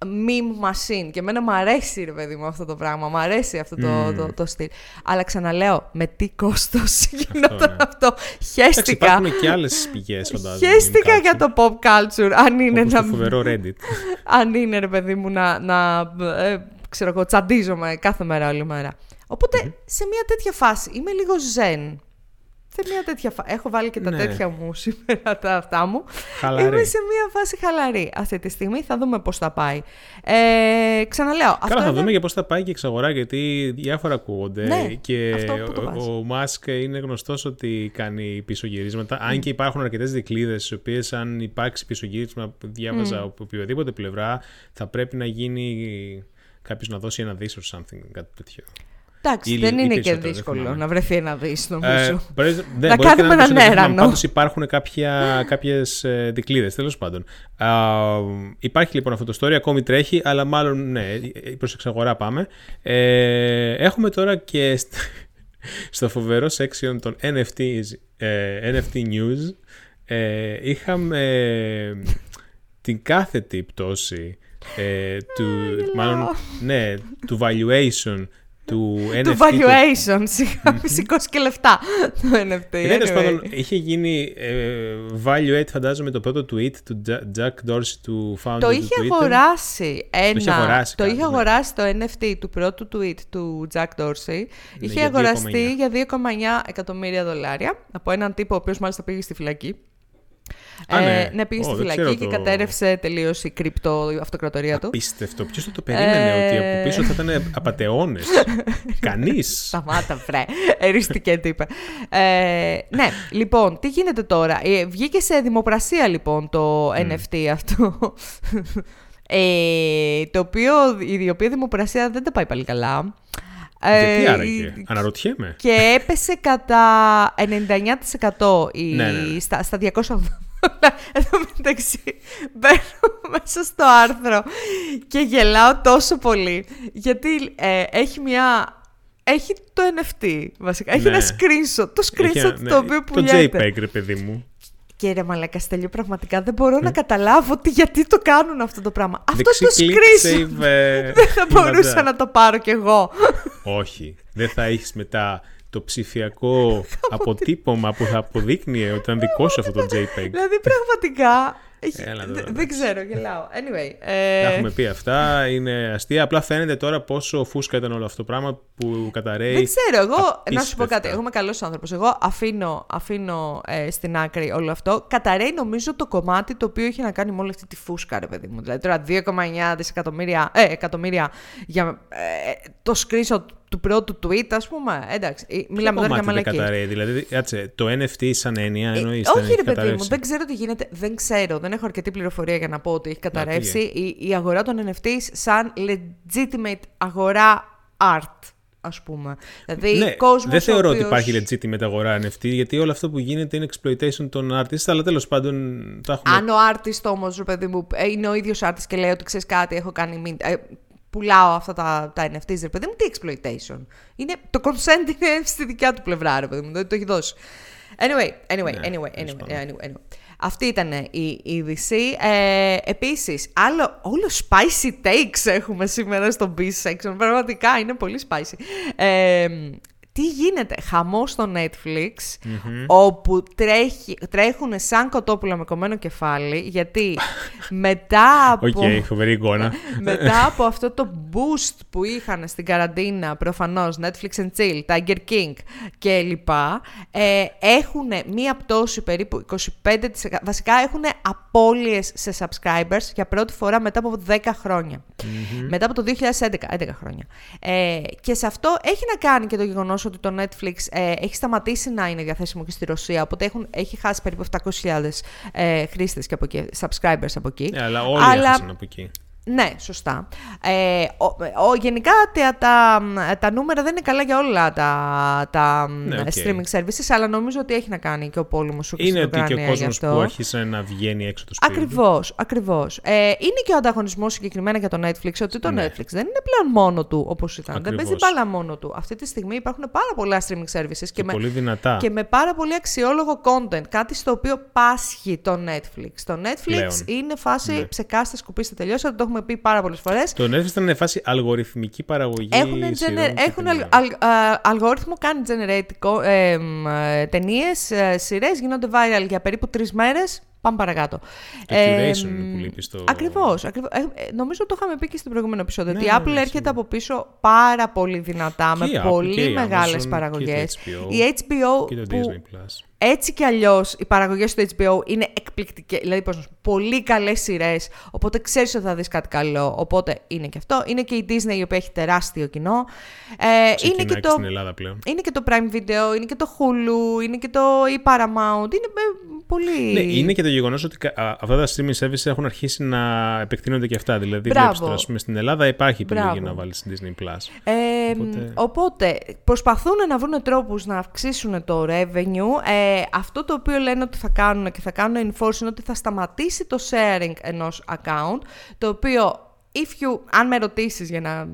meme machine και εμένα μου αρέσει ρε παιδί μου αυτό το πράγμα, μου αρέσει αυτό το, mm. το, το, στυλ. Αλλά ξαναλέω, με τι κόστος γινόταν αυτό. Ναι. αυτό. Χαίστηκα. υπάρχουν και άλλες πηγές φαντάζομαι. Χαίστηκα για το pop culture, αν είναι Όπως να... το φοβερό Reddit. αν είναι ρε παιδί μου να, να ε, ξέρω εγώ, τσαντίζομαι κάθε μέρα όλη μέρα. Οπότε mm-hmm. σε μια τέτοια φάση είμαι λίγο zen σε μια τέτοια φάση. Έχω βάλει και τα ναι. τέτοια μου σήμερα, τα αυτά μου. Χαλαρή. Είμαι σε μια φάση χαλαρή αυτή τη στιγμή. Θα δούμε πώς θα πάει. Ε, ξαναλέω. Καλά, θα δούμε και πώς θα πάει και εξαγορά, γιατί διάφορα ακούγονται. Ναι, και ο, ο Μάσκ είναι γνωστός ότι κάνει πισωγυρίσματα. Mm. Αν και υπάρχουν αρκετές δικλείδε, στις οποίες αν υπάρξει πισωγύρισμα, διάβαζα mm. από οποιοδήποτε πλευρά, θα πρέπει να γίνει κάποιος να δώσει ένα δίσος something, κάτι τέτοιο. Εντάξει, δεν είναι και δύσκολο να βρεθεί ένα δις, νομίζω. Ε, να κάνουμε έναν έρανο. Πάντως υπάρχουν κάποια, κάποιες ε, δικλείδες, τέλος πάντων. υπάρχει λοιπόν αυτό το story, ακόμη τρέχει, αλλά μάλλον ναι, προς εξαγορά πάμε. Ε, έχουμε τώρα και στο φοβερό section των NFTs, ε, NFT news, ε, είχαμε την κάθετη πτώση ε, του, μάλλον, ναι, του valuation του NFT. Του valuation, σιγά σηκώσει και λεφτά το NFT. Ναι, anyway. πάντων, είχε γίνει ε, value φαντάζομαι με το πρώτο tweet του Jack Dorsey του founder το είχε του αγοράσει ένα, το είχε αγοράσει, το είχε αγοράσει το NFT του πρώτου tweet του Jack Dorsey. Ναι, είχε αγοραστεί για 2,9 εκατομμύρια δολάρια από έναν τύπο ο οποίος μάλιστα πήγε στη φυλακή. Α, ναι. ναι, πήγε στη φυλακή και το... κατέρευσε τελείως η κρυπτο αυτοκρατορία του. Απίστευτο. Ποιος θα το περίμενε ε... ότι από πίσω θα ήταν απαταιώνε. Κανείς. Σταμάτα, βρε. Εριστικέ τύπε. Ε, ναι, λοιπόν, τι γίνεται τώρα; Ε, βγήκε σε δημοπρασία λοιπόν το NFT αυτό. Ε, το οποίο, η οποία δημοπρασία δεν τα πάει πάλι καλά. Γιατί ε, άραγε, αναρωτιέμαι. Και έπεσε κατά 99% η, ναι, ναι, ναι. Στα, στα 280. Εδώ μεταξύ μπαίνω μέσα στο άρθρο και γελάω τόσο πολύ γιατί ε, έχει μια έχει το NFT βασικά. Έχει ένα screenshot. Το screenshot το οποίο πουλιέται. Το JPEG, ρε παιδί μου. Και ρε Μαλάκα Στέλιο, πραγματικά δεν μπορώ να καταλάβω τι, γιατί το κάνουν αυτό το πράγμα. Αυτό το screenshot ε, δεν θα μπορούσα να το πάρω κι εγώ. Όχι, δεν θα έχεις μετά το ψηφιακό αποτύπωμα που θα αποδείκνει ότι ήταν δικό σου αυτό το JPEG. Δηλαδή πραγματικά δεν ξέρω, γελάω. Anyway. Ε... Τα έχουμε πει αυτά. Είναι αστεία. Απλά φαίνεται τώρα πόσο φούσκα ήταν όλο αυτό το πράγμα που καταραίει. Δεν ξέρω. Εγώ, να σου πω κάτι. Εγώ είμαι καλός άνθρωπος. Εγώ αφήνω, αφήνω ε, στην άκρη όλο αυτό. Καταραίει νομίζω το κομμάτι το οποίο έχει να κάνει με όλη αυτή τη φούσκα, ρε παιδί μου. Δηλαδή τώρα 2,9 δισεκατομμύρια ε, εκατομμύρια για ε, το screenshot του πρώτου tweet, ας πούμε. Εντάξει, ε, μιλάμε τώρα για μαλακή. καταραίει, δηλαδή, κάτσε, το NFT σαν έννοια εννοείς. Ε, όχι, ρε παιδί μου, δεν ξέρω τι γίνεται. Δεν ξέρω, δεν έχω αρκετή πληροφορία για να πω ότι έχει καταρρεύσει η, η αγορά των NFTs σαν legitimate αγορά art. Ας πούμε. Δηλαδή, ναι, κόσμος δεν θεωρώ οποίος... ότι υπάρχει legitimate αγορά NFT, γιατί όλο αυτό που γίνεται είναι exploitation των artists, αλλά τέλος πάντων το έχουμε. Αν ο artist όμως, ρε παιδί μου, ε, είναι ο ίδιος artist και λέει ότι ξέρεις κάτι, έχω κάνει πουλάω αυτά τα, τα NFTs, ρε παιδί μου, τι exploitation. Είναι, το consent είναι στη δικιά του πλευρά, ρε παιδί μου, δεν το έχει δώσει. Anyway, anyway, ναι, anyway, anyway, anyway, anyway. Αυτή ήταν η είδηση. Ε, επίσης, άλλο, όλο spicy takes έχουμε σήμερα στο Beast section. Πραγματικά είναι πολύ spicy. Ε, τι γίνεται, χαμός στο Netflix, όπου τρέχει, τρέχουν σαν κοτόπουλα με κομμένο κεφάλι, γιατί μετά από... Okay, φοβερή εικόνα. μετά από αυτό το boost που είχαν στην καραντίνα, προφανώς, Netflix and Chill, Tiger King και λοιπά, ε, έχουν μία πτώση περίπου 25%, βασικά έχουν απώλειες σε subscribers για πρώτη φορά μετά από 10 χρονια Μετά από το 2011, 11 χρόνια. Ε, και σε αυτό έχει να κάνει και το γεγονός ότι το Netflix ε, έχει σταματήσει να είναι διαθέσιμο και στη Ρωσία, οπότε έχουν, έχει χάσει περίπου 700.000 ε, χρήστες και από εκεί, subscribers από εκεί. Yeah, αλλά όλοι αλλά, έχασαν από εκεί. Ναι, σωστά. Ε, ο, ο, γενικά τα, τα, τα, νούμερα δεν είναι καλά για όλα τα, τα ναι, okay. streaming services, αλλά νομίζω ότι έχει να κάνει και ο πόλεμος σου Είναι ότι και ο κόσμος που άρχισε να βγαίνει έξω το σπίτι. Ακριβώς, ακριβώς. Ε, είναι και ο ανταγωνισμός συγκεκριμένα για το Netflix, ότι το ναι. Netflix δεν είναι πλέον μόνο του όπως ήταν. Ακριβώς. Δεν παίζει μπάλα μόνο του. Αυτή τη στιγμή υπάρχουν πάρα πολλά streaming services και, και, με, πολύ δυνατά. και με πάρα πολύ αξιόλογο content. Κάτι στο οποίο πάσχει το Netflix. Το Netflix πλέον. είναι φάση ναι. ψεκάστε, σκουπίστε, τελειώσατε. Το έχουμε έχουμε πει πάρα πολλές φορές. Το Netflix ήταν φάση αλγοριθμική παραγωγή. Έχουν, gener... έχουν αλ, αλ, αλγόριθμο, κάνει generate ε, ε, ταινίες, ε, σειρές, γίνονται viral για περίπου τρεις μέρες. Πάμε παρακάτω. Το ε, curation είναι που λείπει στο... Ακριβώς. ακριβώς. Ε, νομίζω το είχαμε πει και στην προηγούμενο επεισόδιο. Ναι, ότι η Apple ναι, έρχεται από πίσω πάρα πολύ δυνατά, με πολύ μεγάλες παραγωγές. Η HBO. Η HBO και το που... Disney Plus έτσι κι αλλιώς οι παραγωγές του HBO είναι εκπληκτικέ. Δηλαδή, πώς να σου πω, πολύ καλές σειρές. Οπότε ξέρεις ότι θα δεις κάτι καλό. Οπότε είναι και αυτό. Είναι και η Disney η οποία έχει τεράστιο κοινό. Ε, είναι, και το, στην Ελλάδα πλέον. είναι και το Prime Video, είναι και το Hulu, είναι και το η Paramount. Είναι ε, πολύ. Ναι, είναι και το γεγονός ότι κα- α, αυτά τα streaming services έχουν αρχίσει να επεκτείνονται και αυτά. Δηλαδή, Μπράβο. βλέπεις τώρα, ας πούμε, στην Ελλάδα υπάρχει επιλογή Μπράβο. να βάλεις Disney Plus. Ε, Οπότε- οπότε... προσπαθούν να βρουν τρόπους να αυξήσουν το revenue. Ε, αυτό το οποίο λένε ότι θα κάνουν και θα κάνουν enforce είναι ότι θα σταματήσει το sharing ενός account, το οποίο, if you, αν με ρωτήσεις για να,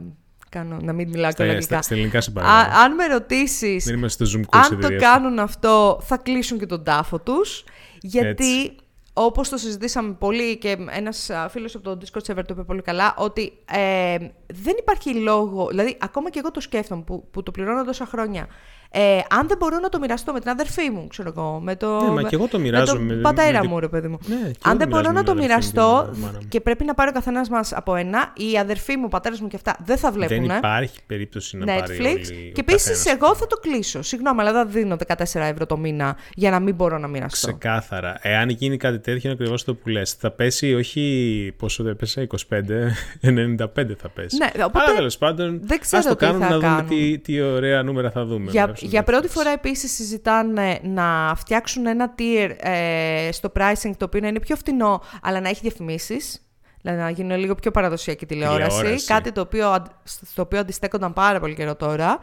κάνω, να μην μιλάω και Στα, ελληνικά, στα, στα ελληνικά σε Α, παρακαλώ. αν με ρωτήσεις Δεν είμαστε στο Zoom αν course το εταιρείας. κάνουν αυτό, θα κλείσουν και τον τάφο τους. Γιατί, Έτσι. όπως το συζητήσαμε πολύ και ένας α, φίλος από το Discord server το είπε πολύ καλά, ότι ε, δεν υπάρχει λόγο, δηλαδή ακόμα και εγώ το σκέφτομαι που, που το πληρώνω τόσα χρόνια, ε, αν δεν μπορώ να το μοιραστώ με την αδερφή μου, ξέρω εγώ, με το, Ναι, μα και εγώ το μοιράζομαι με με- τον πατέρα με- μου, ρε παιδί μου. Ναι, και εγώ αν το δεν μπορώ μοιράζομαι να το με την αδερφή μου μοιραστώ και την μάνα μου. και πρέπει να πάρει ο καθένας μας από ένα, η αδερφή μου, ο πατέρας μου και αυτά δεν θα βλέπουν. Δεν υπάρχει περίπτωση να πάρει Netflix. όλοι, και ο επίσης καθένας. εγώ θα το κλείσω. Συγγνώμη, αλλά δεν δίνω 14 ευρώ το μήνα για να μην μπορώ να μοιραστώ. Ξεκάθαρα. Εάν γίνει κάτι τέτοιο, είναι ακριβώς το που λες. Θα πέσει, όχι πόσο δεν πέσει, 25, 95 θα πέσει. Ναι, οπότε Αλλά τέλος πάντων, δεν ξέρω ας το τι κάνουν θα να δούμε κάνουν. τι, τι ωραία νούμερα θα δούμε. Για, μέσα στο για πρώτη Netflix. φορά επίσης συζητάνε να φτιάξουν ένα tier ε, στο pricing το οποίο να είναι πιο φτηνό αλλά να έχει διαφημίσεις. Δηλαδή να γίνει λίγο πιο παραδοσιακή τηλεόραση. Τηλεόραση. Κάτι το οποίο, αντ- στο οποίο αντιστέκονταν πάρα πολύ καιρό τώρα.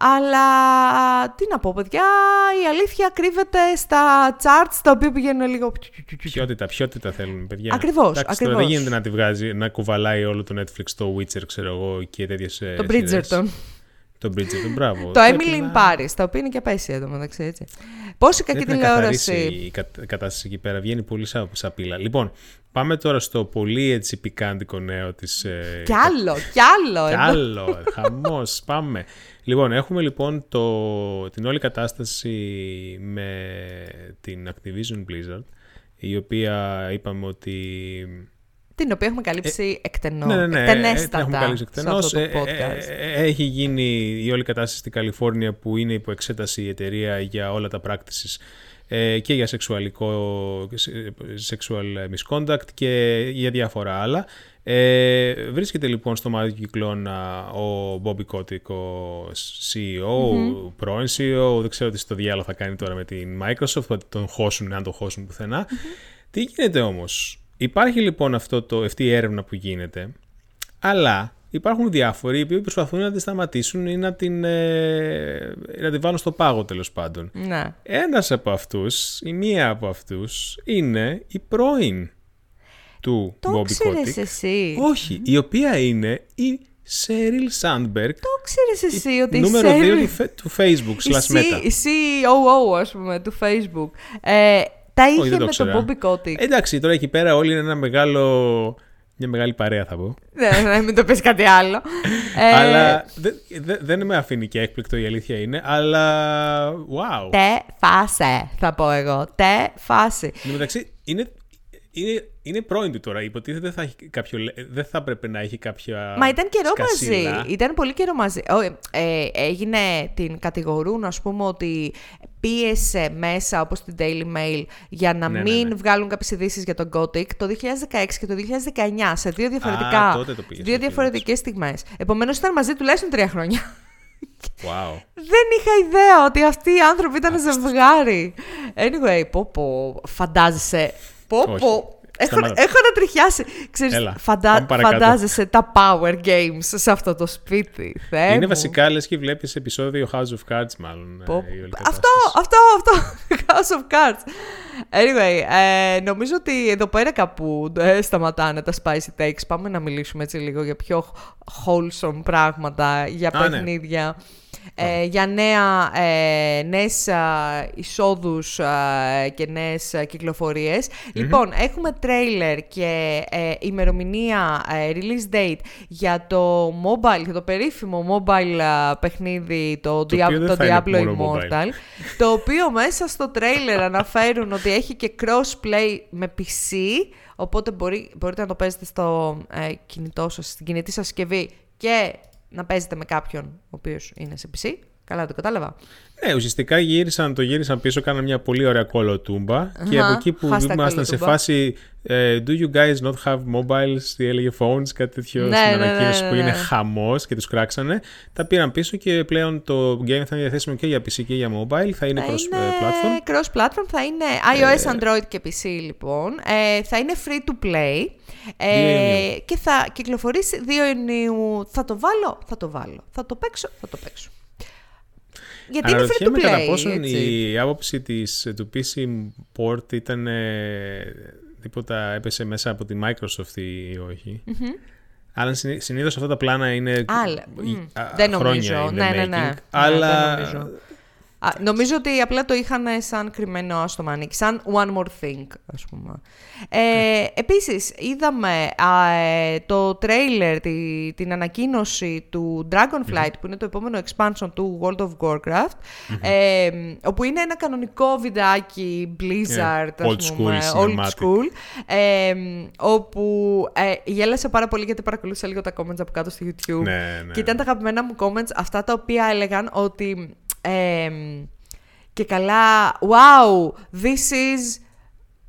Αλλά τι να πω, παιδιά, η αλήθεια κρύβεται στα charts τα οποία πηγαίνουν λίγο. Ποιότητα, ποιότητα θέλουμε, παιδιά. Ακριβώς, Εντάξει, Τώρα ακριβώς. δεν γίνεται να τη βγάζει, να κουβαλάει όλο το Netflix το Witcher, ξέρω εγώ, και τέτοιες. Το Bridgerton. Το Bridgerton, μπράβο. Το Πρέπει Emily in να- Paris, τα οποία είναι και απέσια εδώ μεταξύ, έτσι. Πόση κακή Πρέπει να καθαρίσει τηλεόραση. η κα- κατάσταση εκεί πέρα. Βγαίνει πολύ σαν σαπίλα. Λοιπόν, πάμε τώρα στο πολύ έτσι πικάντικο νέο της... ε, Κι άλλο, κι άλλο. Κι εδώ. άλλο, χαμός, πάμε. Λοιπόν, έχουμε λοιπόν το, την όλη κατάσταση με την Activision Blizzard, η οποία είπαμε ότι... Την οποία έχουμε καλύψει εκτενώ. Ναι, ναι, ναι, εκτενέστατα την έχουμε καλύψει σε εκτενώς. αυτό το Ε, ε, podcast. ε, ε, Έχει γίνει η όλη κατάσταση στην Καλιφόρνια που είναι υπό εξέταση η εταιρεία για όλα τα practices ε, και για σεξουαλικό sexual misconduct και για διάφορα άλλα. Ε, βρίσκεται λοιπόν στο μάτι του κυκλώνα ο Bobby Kotick, ο CEO, ο πρώην CEO, δεν ξέρω τι στο διάλογο θα κάνει τώρα με την Microsoft, θα τον χώσουν αν τον χώσουν πουθενά. Τι γίνεται όμως, υπάρχει λοιπόν αυτό το, αυτή η έρευνα που γίνεται, αλλά υπάρχουν διάφοροι οι οποίοι προσπαθούν να τη σταματήσουν ή να την, ε, να την βάλουν στο πάγο τέλος πάντων. Ναι. Ένας από αυτούς, η μία από αυτούς, είναι η πρώην του Το Bobby ξέρεις Kotick. εσύ. Όχι, η οποία είναι η Sheryl Sandberg, Το ξέρεις εσύ ότι η νούμερο 2 Sheryl- του, φε- του Facebook, η, slash C- Meta. η CEO, ας πούμε, του Facebook. Ε, τα είχε δεν το με ξέρα. τον Bobby Kotick. Εντάξει, τώρα εκεί πέρα όλοι είναι ένα μεγάλο... Μια μεγάλη παρέα θα πω. ναι, ναι, μην το πεις κάτι άλλο. Ε, αλλά δεν, δεν, δεν με αφήνει και έκπληκτο η αλήθεια είναι, αλλά wow. Τε φάσε, θα πω εγώ. Τε φάση. Εν τω μεταξύ, είναι, είναι, είναι πρώην του τώρα. Υποτίθεται δεν θα, έχει κάποιο, λε- δεν θα πρέπει να έχει κάποια. Μα ήταν καιρό σκασίλα. μαζί. Ήταν πολύ καιρό μαζί. Ω, ε, ε, έγινε, την κατηγορούν, ας πούμε, ότι πίεσε μέσα, όπως την Daily Mail, για να Ναι, ναι, μην ναι. βγάλουν κάποιες ειδήσεις για τον Gothic το 2016 και το 2019, σε δύο διαφορετικά, τότε το πίεσε, δύο φίλε. διαφορετικές στιγμές. Επομένως ήταν μαζί τουλάχιστον τρία χρόνια. Wow. Δεν είχα ιδέα ότι αυτοί οι άνθρωποι ήταν ζευγάρι. Anyway, πω πω, φαντάζεσαι. Πω Όχι. πω. Έχω, Σταμάτα. έχω να τριχιάσει. Ξέρεις, Έλα, φαντα- πάμε παρακάτω. φαντάζεσαι τα power games σε αυτό το σπίτι. Θεέ είναι μου. βασικά λες και βλέπεις επεισόδιο House of Cards, μάλλον. Πω- ε, η όλη Αυτό, κατάσταση. αυτό, αυτό. House of Cards. Anyway, ε, νομίζω ότι εδώ πέρα κάπου ε, σταματάνε τα spicy takes. Πάμε να μιλήσουμε έτσι λίγο για πιο wholesome πράγματα, για Α, ναι. Παιχνίδια. Ε, για νέα, ε, νέες α, εισόδους α, και νέες α, κυκλοφορίες. Λοιπόν, έχουμε τρέιλερ και ε, ημερομηνία ε, release date για το mobile, για το περίφημο mobile α, παιχνίδι, το, Το Dia- οποίο δεν το θα είναι Diablo μόνο mobile. Immortal, το οποίο μέσα στο τρέιλερ αναφέρουν ότι έχει και crossplay με PC, οπότε μπορεί, μπορείτε να το παίζετε στο ε, κινητό σας, στην κινητή σας συσκευή και να παίζετε με κάποιον ο οποίος είναι σε PC. Καλά, το κατάλαβα. Ναι, ουσιαστικά γύρισαν, το γύρισαν πίσω, κάναν μια πολύ ωραία κολοτούμπα και από εκεί που Hashtag ήμασταν σε κολοτούμπα. φάση ε, Do you guys not have mobiles, τι έλεγε phones, κάτι τέτοιο Ναι, στην ναι, ναι, ανακοίνωση ναι, που είναι ναι. χαμός και τους κράξανε. Τα πήραν πίσω και πλέον το game θα είναι διαθέσιμο και για PC και για mobile, θα είναι Θα cross είναι ε, platform. cross-platform, θα είναι iOS, Android και PC λοιπόν. Ε, θα είναι free to play. Ε, 2 Ιουνίου. και θα κυκλοφορήσει 2 Ιουνίου. Θα το βάλω, θα το βάλω. Θα το παίξω, θα το παίξω. Γιατί είναι free to Αναρωτιέμαι play. κατά πόσον έτσι. η άποψη της, του PC port ήταν ε, τίποτα έπεσε μέσα από τη Microsoft ή όχι. Αλλά συνή- συνήθως αυτά τα πλάνα είναι Άλλα. η- Μμ. α, Δεν χρόνια νομίζω. in the Ναι, ναι, ναι. making, Ναι, αλλά δεν νομίζω. Α, νομίζω ότι απλά το είχαν σαν κρυμμένο στο μανίκι, σαν one more thing, ας πούμε. Ε, επίσης, είδαμε α, ε, το τρέιλερ, τη, την ανακοίνωση του Dragonflight, που είναι το επόμενο expansion του World of Warcraft, ε, όπου είναι ένα κανονικό βιντεάκι Blizzard, Yeah, ας old πούμε, school old cinematic. school, ε, όπου ε, γέλασα πάρα πολύ γιατί παρακολούθησα λίγο τα comments από κάτω στο YouTube. Ναι, ναι. Και ήταν τα αγαπημένα μου comments αυτά τα οποία έλεγαν ότι εμ, και καλά, wow, this is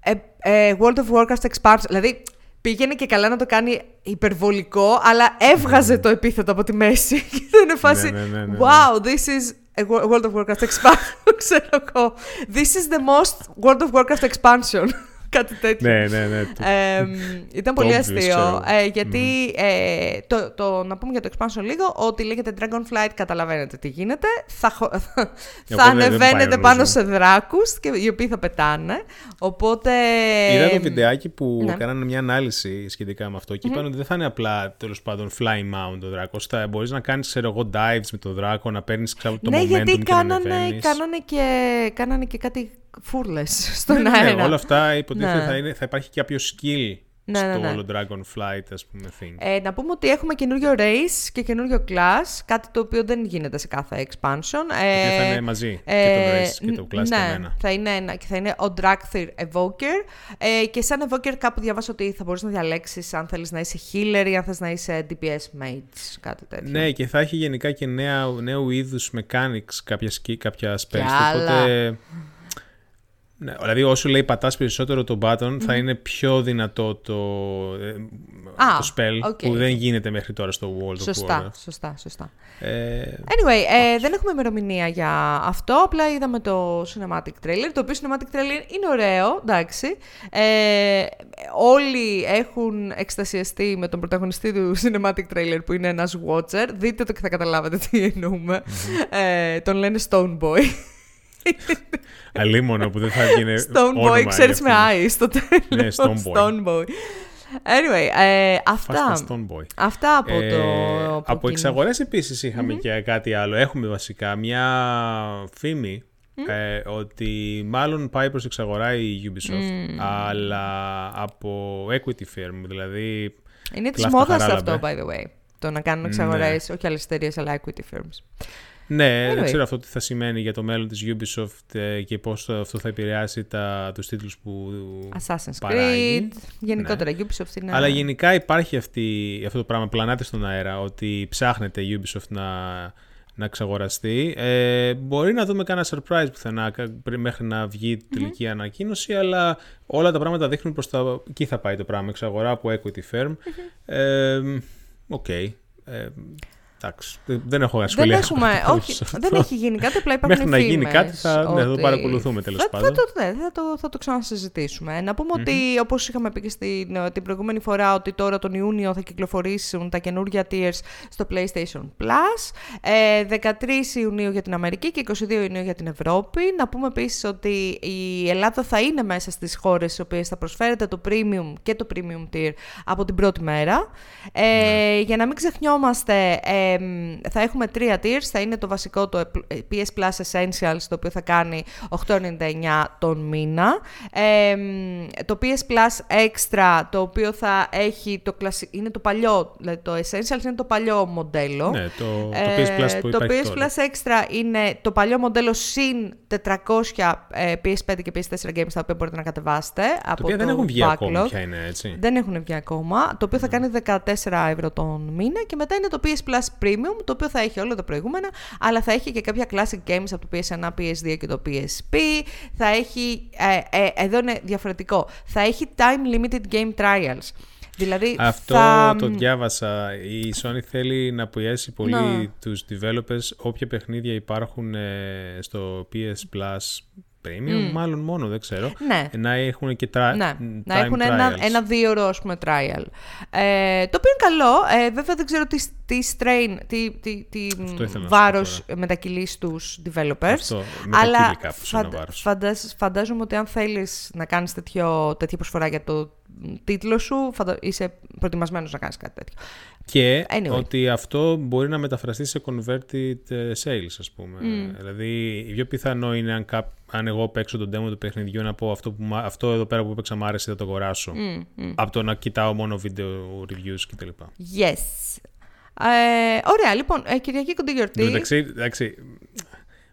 a, a World of Warcraft expansion. Δηλαδή, πήγαινε και καλά να το κάνει υπερβολικό, αλλά έβγαζε το επίθετο από τη μέση. Και ήταν φάση, Ναι, ναι, ναι, ναι, ναι. wow, this is a Wo- World of Warcraft expansion, ξέρω εγώ. This is the most World of Warcraft expansion. Κάτι τέτοιο. Ναι, ναι, ναι. το- Ε, ήταν πολύ obvious, αστείο. ξέρω. Ε, γιατί ε, το, το, να πούμε για το expansion λίγο, ότι λέγεται Dragonflight, καταλαβαίνετε τι γίνεται. Θα, χω- θα δεν- δεν πάει, ανεβαίνετε νομίζω. πάνω σε δράκους και οι οποίοι θα πετάνε. Οπότε... Είδα το βιντεάκι που ναι. κάνανε μια ανάλυση σχετικά με αυτό και είπαν ότι δεν θα είναι απλά τέλος πάντων fly mount ο δράκος. Θα μπορείς να κάνεις, ξέρω εγώ, dives με τον δράκο, να παίρνεις το ναι, momentum γιατί και να κάνανε, ανεβαίνεις. κάνανε, και, κάνανε και κάτι φούρλες στον Ναι, ναι, αέρα. όλα αυτά υποτίθεται Ναι. θα, είναι, θα υπάρχει κάποιο skill Ναι, ναι, στο ναι. όλο Dragonflight, ας πούμε, thing. Ε, να πούμε ότι έχουμε καινούριο race και καινούριο class, κάτι το οποίο δεν γίνεται σε κάθε expansion. Ε, Και θα είναι μαζί ε, και το race και το class ναι, ναι, θα είναι, ένα, και θα είναι ο Dragthir Evoker. Ε, και σαν Evoker κάπου διαβάσω ότι θα μπορείς να διαλέξεις αν θέλεις να είσαι healer ή αν θες να είσαι DPS mage, κάτι τέτοιο. Ναι, και θα έχει γενικά και νέα, νέου είδους mechanics κάποια, ski, κάποια spells. άλλα. Οπότε, ναι, δηλαδή όσο λέει πατάς περισσότερο το button θα είναι πιο δυνατό το, ε, Α, το spell οκ. που δεν γίνεται μέχρι τώρα στο World of Σωστά, Warcraft. σωστά, σωστά. Ε, Anyway, ε, δεν έχουμε ημερομηνία για αυτό. Απλά είδαμε το cinematic trailer. Το οποίο cinematic trailer είναι ωραίο, εντάξει. Ε, όλοι έχουν εκστασιαστεί με τον πρωταγωνιστή του cinematic trailer που είναι ένας watcher. Δείτε το και θα καταλάβετε τι εννοούμε. Ε, τον λένε Stone Boy. αλίμονο που δεν θα γίνει Stone όνομα Boy, για ξέρεις με αυτόν. I στο τέλος. Ναι, Stone Boy. Stone Boy. Anyway, ε, αυτά. Φάστα Stone Boy. Αυτά από το... Ε, από από κοινού. εξαγορές επίσης είχαμε και κάτι άλλο. Έχουμε βασικά μια φήμη ε, ότι μάλλον πάει προς εξαγορά η Ubisoft, αλλά από equity firm, δηλαδή... Είναι της Κλάφτα μόδας Χαράλαμπε. αυτό, by the way. Το να κάνουν εξαγορές, όχι άλλες εταιρείες, αλλά equity firms. Ναι, Anyway. δεν ξέρω αυτό τι θα σημαίνει για το μέλλον της Ubisoft ε, και πώς αυτό θα επηρεάσει τα, τους τίτλους που Assassin's παράγει. Creed. Γενικότερα, Ubisoft είναι. Αλλά γενικά υπάρχει αυτή, αυτό το πράγμα, πλανάται στον αέρα, ότι ψάχνεται η Ubisoft να, να εξαγοραστεί. Ε, μπορεί να δούμε κάνα surprise πουθενά κα- πριν- μέχρι να βγει η τελική ανακοίνωση, αλλά όλα τα πράγματα δείχνουν προς τα... Εκεί θα πάει το πράγμα, εξαγορά από equity firm. Ε, Οκ. Ε, εντάξει, δεν- δεν έχω να δεν σχολιάσω έχουμε. κάτι όχι, σε αυτό. δεν έχει γίνει κάτι, απλά υπάρχουν Μέχρι να γίνει φήμες κάτι θα- ναι, θα το ότι- παρακολουθούμε τέλος θα, πάντων. Θα το, ναι, θα το, θα το ξανασυζητήσουμε. Να πούμε ότι, όπως είχαμε πει και στην, την προηγούμενη φορά, ότι τώρα τον Ιούνιο θα κυκλοφορήσουν τα καινούργια tiers στο PlayStation Plus. Ε, 13 Ιουνίου για την Αμερική και 22 Ιουνίου για την Ευρώπη. Να πούμε επίσης ότι η Ελλάδα θα είναι μέσα στις χώρες στις οποίες θα προσφέρεται το Premium και το Premium Tier από την πρώτη μέρα. Ε, Για να μην ξεχνιόμαστε, ε, θα έχουμε τρία tiers. Θα είναι το βασικό, το PS Plus Essentials, το οποίο θα κάνει 8,99 τον μήνα. Ε, το PS Plus Extra, το οποίο θα έχει το κλασι... είναι το παλιό, δηλαδή το Essentials είναι το παλιό μοντέλο. Ναι, το, το Ε, PS Plus που το υπάρχει PS τώρα. Plus Extra είναι το παλιό μοντέλο συν 400 ε, PS5 και PS4 games τα οποία μπορείτε να κατεβάσετε. Τα από οποία δεν το έχουν βγει backlog. ακόμα ποια είναι, έτσι. Δεν έχουν βγει ακόμα. Το οποίο θα κάνει 14 ευρώ τον μήνα. Και μετά είναι το PS Plus Premium, το οποίο θα έχει όλα τα προηγούμενα, αλλά θα έχει και κάποια classic games από το PS1, PS2 και το PSP. Θα έχει, ε, ε, εδώ είναι διαφορετικό, θα έχει time limited game trials. Δηλαδή Αυτό θα... το διάβασα. Η Sony θέλει να πιέσει πολύ Να. τους developers όποια παιχνίδια υπάρχουν ε, στο PS Plus Premium, μάλλον μόνο, δεν ξέρω. Ναι. Να έχουν και tra- Ναι, time να έχουν ένα, trials. ένα δύο ώρο ας πούμε trial. Ε, το οποίο είναι καλό. Ε, βέβαια δεν ξέρω τι, τι strain, τι, τι, τι Αυτό ήθελα να σου πω βάρος μετακυλείς στους developers. Αυτό, μετακύλει αλλά κάπως ένα βάρος. φαντάζ- φαντάζομαι ότι αν θέλεις να κάνεις τέτοιο, τέτοια προσφορά για το τίτλο σου, φαντα- είσαι προετοιμασμένος να κάνεις κάτι τέτοιο. Και Anyway. ότι αυτό μπορεί να μεταφραστεί σε converted ε, sales, ας πούμε. Δηλαδή, η πιο πιθανό είναι αν, κά- αν εγώ παίξω τον demo του παιχνιδιού να πω αυτό, που, μα- αυτό εδώ πέρα που παίξα μου άρεσε, θα το αγοράσω. Από το να κοιτάω μόνο βίντεο reviews κτλ. Yes. Ε, ωραία, λοιπόν, ε, Κυριακή κοντή γιορτή. Εν τω μεταξύ, εντάξει,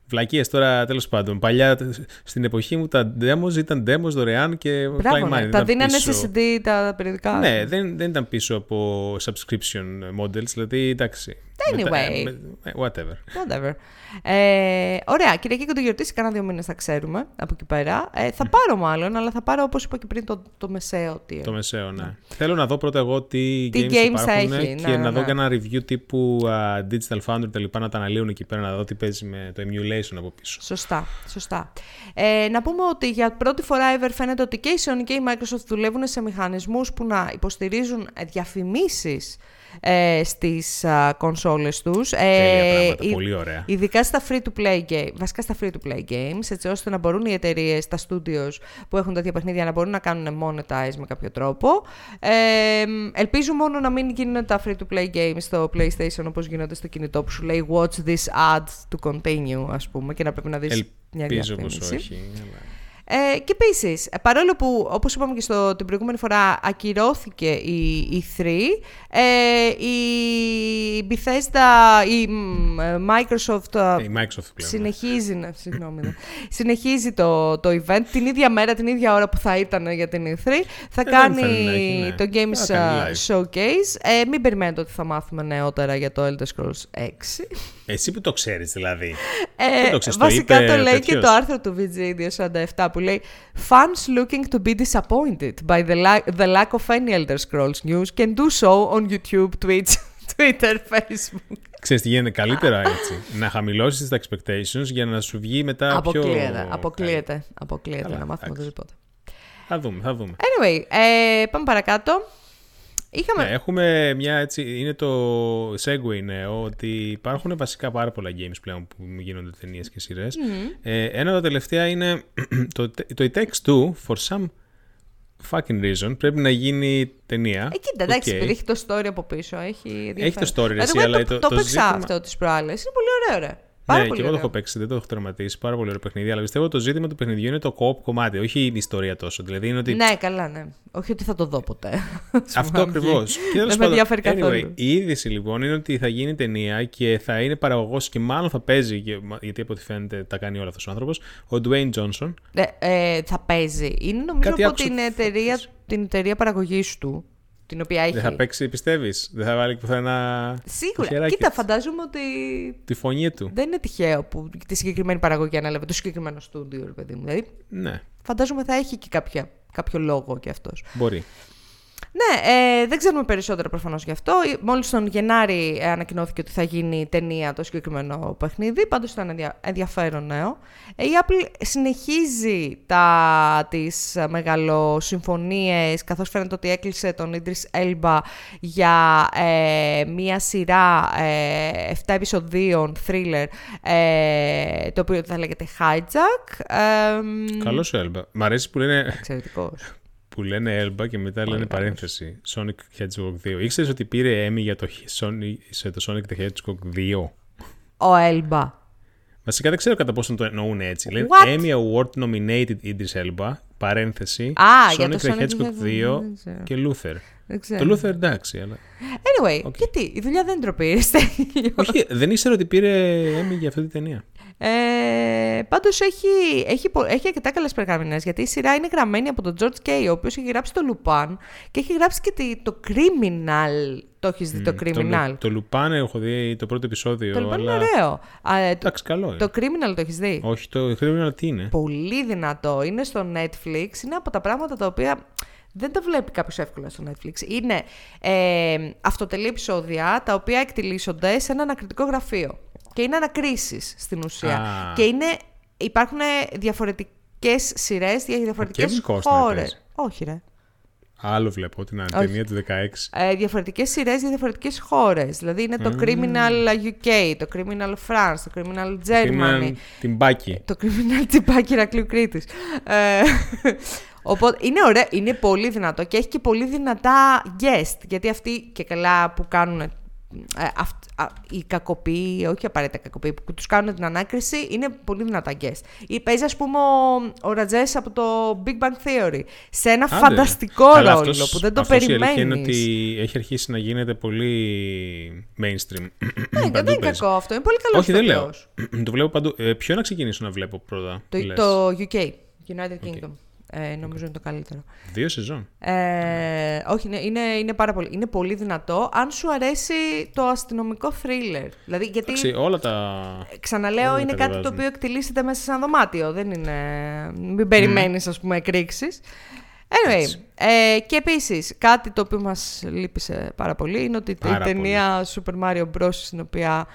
βλακίες τώρα τέλος πάντων. Παλιά στην εποχή μου τα demos ήταν demos δωρεάν και Μπράβο, flying ναι. money. Τα ήταν δίνανε πίσω- σε CD τα περιοδικά. Ναι, δεν, δεν ήταν πίσω από subscription models, δηλαδή εντάξει. Anyway. με- ε, whatever. Whatever. Ε, ωραία, Κυριακή κοντή γιορτή, σε κάνα δύο μήνες θα ξέρουμε από εκεί πέρα. Ε, θα πάρω μάλλον, αλλά θα πάρω όπως είπα και πριν το, το μεσαίο tier. Το μεσαίο, ναι. Θέλω να δω πρώτα εγώ τι, Τι games, games θα υπάρχουν έχει, και ναι, να ναι, δω ναι. και ένα review τύπου α, Digital Foundry τα λοιπά να τα αναλύουν εκεί πέρα, να δω τι παίζει με το emulation από πίσω. Σωστά, σωστά. Ε, να πούμε ότι για πρώτη φορά ever φαίνεται ότι και η Sony και η Microsoft δουλεύουν σε μηχανισμούς που να υποστηρίζουν ε, διαφημίσεις ε, στις α, κονσόλες τους. Ε, Τέλεια πράγματα, η- πολύ ωραία. Ειδικά στα free-to-play games, βασικά στα free-to-play games, έτσι ώστε να μπορούν οι εταιρείες, τα studios που έχουν τέτοια παιχνίδια να μπορούν να κάνουν monetize με κάποιο τρόπο. Ε, ελπίζω μόνο να μην γίνουν τα free-to-play games στο PlayStation όπως γίνονται στο κινητό που σου λέει Watch this ad to continue, ας πούμε, και να πρέπει να δεις μια Ελπίζω πως διαφήμιση. όχι. αλλά- Ε, και επίσης, παρόλο που, όπως είπαμε και στο, την προηγούμενη φορά, ακυρώθηκε η, η 3, ε, η Bethesda, η μ, ε, Microsoft Ε, Η Microsoft πλέον. συνεχίζει, να, συγγνώμη, ναι. συνεχίζει το, το event την ίδια μέρα, την ίδια ώρα που θα ήταν για την E3. Θα Ε, δεν κάνει θέλει να έχει, ναι. το Games Θα κάνει uh, live. Showcase. Ε, μην περιμένετε ότι θα μάθουμε νεότερα για το Elder Scrolls 6. Εσύ που το ξέρεις δηλαδή. Ε, Δεν το ξέρεις, το βασικά είπε το λέει και τέτοιος. το άρθρο του VG247 που λέει Fans looking to be disappointed by the, la- the lack of any Elder Scrolls news can do so on YouTube, Twitch, Twitter, Facebook. Ξέρεις τι γίνεται καλύτερα έτσι. να χαμηλώσεις τα expectations για να σου βγει μετά πιο... Αποκλείεται, αποκλείεται, αποκλείεται Καλά, να μάθουμε εντάξει. οτιδήποτε. Θα δούμε, θα δούμε. Anyway, ε, πάμε παρακάτω. Είχαμε... Ναι, έχουμε μια έτσι, είναι το segue νέο ότι υπάρχουν βασικά πάρα πολλά games πλέον που γίνονται ταινίες και σειρές. Ε, ένα από τα τελευταία είναι το, το It Takes Two for some fucking reason πρέπει να γίνει ταινία. Ε, κοίτα, εντάξει, Οκ. επειδή έχει το story από πίσω, έχει Έχει το story, ρε, By the εσύ, way, αλλά το, το- το, το παίξα ζήτημα- αυτό τις προάλλες. Είναι πολύ ωραίο, ρε. Πάρα ναι, πολύ και εγώ το ωραίο. έχω παίξει, δεν το έχω τερματίσει. Πάρα πολύ ωραίο παιχνίδι. Αλλά πιστεύω το ζήτημα του παιχνιδιού είναι το co-op κομμάτι, όχι η ιστορία τόσο. Δηλαδή είναι ότι Ναι, καλά, ναι. Όχι ότι θα το δω ποτέ. Αυτό ακριβώς. Δεν με ενδιαφέρει καθόλου. Anyway, η είδηση λοιπόν είναι ότι θα γίνει ταινία και θα είναι παραγωγός και μάλλον θα παίζει, και- γιατί από ό,τι φαίνεται τα κάνει όλα αυτός ο άνθρωπος, ο Dwayne Johnson. Ε, ε, θα παίζει. Είναι νομίζω Κάτι από άκουσα την χθες. εταιρεία, την εταιρεία παραγωγής του, την οποία έχει. Δεν θα παίξει, πιστεύεις; Δεν θα βάλει πουθενά. Σίγουρα. το χεράκι Κοίτα, της. φαντάζομαι ότι Τη φωνή του. δεν είναι τυχαίο που τη συγκεκριμένη παραγωγή ανέλαβε το συγκεκριμένο στούντιο, ρε παιδί μου. Δηλαδή, Ναι, φαντάζομαι θα έχει και κάποια, κάποιο λόγο κι αυτός. μπορεί. Ναι, ε, δεν ξέρουμε περισσότερα προφανώς γι' αυτό. Ε, Μόλις τον Γενάρη ε, ανακοινώθηκε ότι θα γίνει ταινία το συγκεκριμένο παιχνίδι. Πάντως ήταν ενδια- ενδιαφέρον νέο. Ε, η Apple συνεχίζει τα, τις ε, μεγαλοσυμφωνίες καθώς φαίνεται ότι έκλεισε τον Idris Elba για ε, μία σειρά ε, 7 επεισοδίων thriller ε, το οποίο θα λέγεται Hijack. Ε, μ, Καλός σου Elba. Μ' αρέσει που λένε, Εξαιρετικός. Που λένε Elba και μετά λένε καλός. παρένθεση. Sonic Hedgehog 2. Ήξερες ότι πήρε Emmy για το, Sonic, σε το Sonic the Hedgehog 2. Ο Elba. Βασικά δεν ξέρω κατά πόσο το εννοούν έτσι. Λένε What? Emmy Award nominated Idris Elba, παρένθεση, Α, για Sonic το the Sonic the Hedgehog 2 δεν ξέρω. και Luther. Δεν ξέρω. Το Luther εντάξει, αλλά... Anyway, γιατί, η δουλειά δεν τροπήρεστε. Όχι, δεν ήξερα ότι πήρε Emmy για αυτή τη ταινία. Ε, Πάντως έχει, έχει, έχει αρκετά καλές περγραμμινέ γιατί η σειρά είναι γραμμένη από τον George Kay, ο οποίος έχει γράψει το Lupin και έχει γράψει και το Criminal. Το έχεις δει το Criminal. Το, το Lupin έχω δει το πρώτο επεισόδιο. Το Lupin αλλά... είναι ωραίο. Εντάξει, καλό. Το Criminal το έχεις δει; Όχι, το Criminal τι είναι; Πολύ δυνατό. Είναι στο Netflix. Είναι από τα πράγματα τα οποία δεν τα βλέπει κάποιος εύκολα στο Netflix. Είναι ε, αυτοτελή επεισόδια τα οποία εκτιλήσονται σε ένα ανακριτικό γραφείο. Και είναι ανακρίσεις στην ουσία. Και είναι, υπάρχουν διαφορετικές σειρές για διαφορετικές χώρες. Όχι, ρε. Άλλο βλέπω την ταινία του 16. Ε, διαφορετικές σειρές για διαφορετικές χώρες. Δηλαδή είναι το Criminal UK, το Criminal France, το Criminal Germany. Το Criminal Τιμπάκι. Το Criminal Τιμπάκι Ρακλείου Κρήτης. Ε, Οπότε είναι ωραίο, είναι πολύ δυνατό και έχει και πολύ δυνατά guest. Γιατί αυτοί και καλά που κάνουν ε, οι κακοποιοί, όχι απαραίτητα κακοποιοί, που τους κάνουν την ανάκριση, είναι πολύ δυνατά guest. Ή παίζει, ας πούμε, ο, ο Ρατζές από το Big Bang Theory σε ένα Άντε. φανταστικό Καλά, ρόλο αυτός, που δεν το περιμένει. είναι ότι έχει αρχίσει να γίνεται πολύ mainstream. Ναι, δεν είναι κακό αυτό. Είναι πολύ καλός Όχι, δεν λέω. το βλέπω παντού. Ε, ποιο να ξεκινήσω να βλέπω πρώτα. Το, το UK, United Kingdom. Ε, νομίζω είναι το καλύτερο. Δύο σεζόν. Ε, όχι, είναι, είναι, είναι πάρα πολύ. Είναι πολύ δυνατό. Αν σου αρέσει το αστυνομικό thriller. Δηλαδή, γιατί. Εντάξει, όλα τα. Ξαναλέω, όλα είναι τα κάτι το οποίο εκτελήσεται μέσα σε ένα δωμάτιο. Δεν είναι. Μην περιμένεις, mm. ας πούμε, εκρήξεις. Anyway, ε, και επίσης κάτι το οποίο μας λύπησε πάρα πολύ είναι ότι πάρα η ταινία Super Mario Bros. στην οποία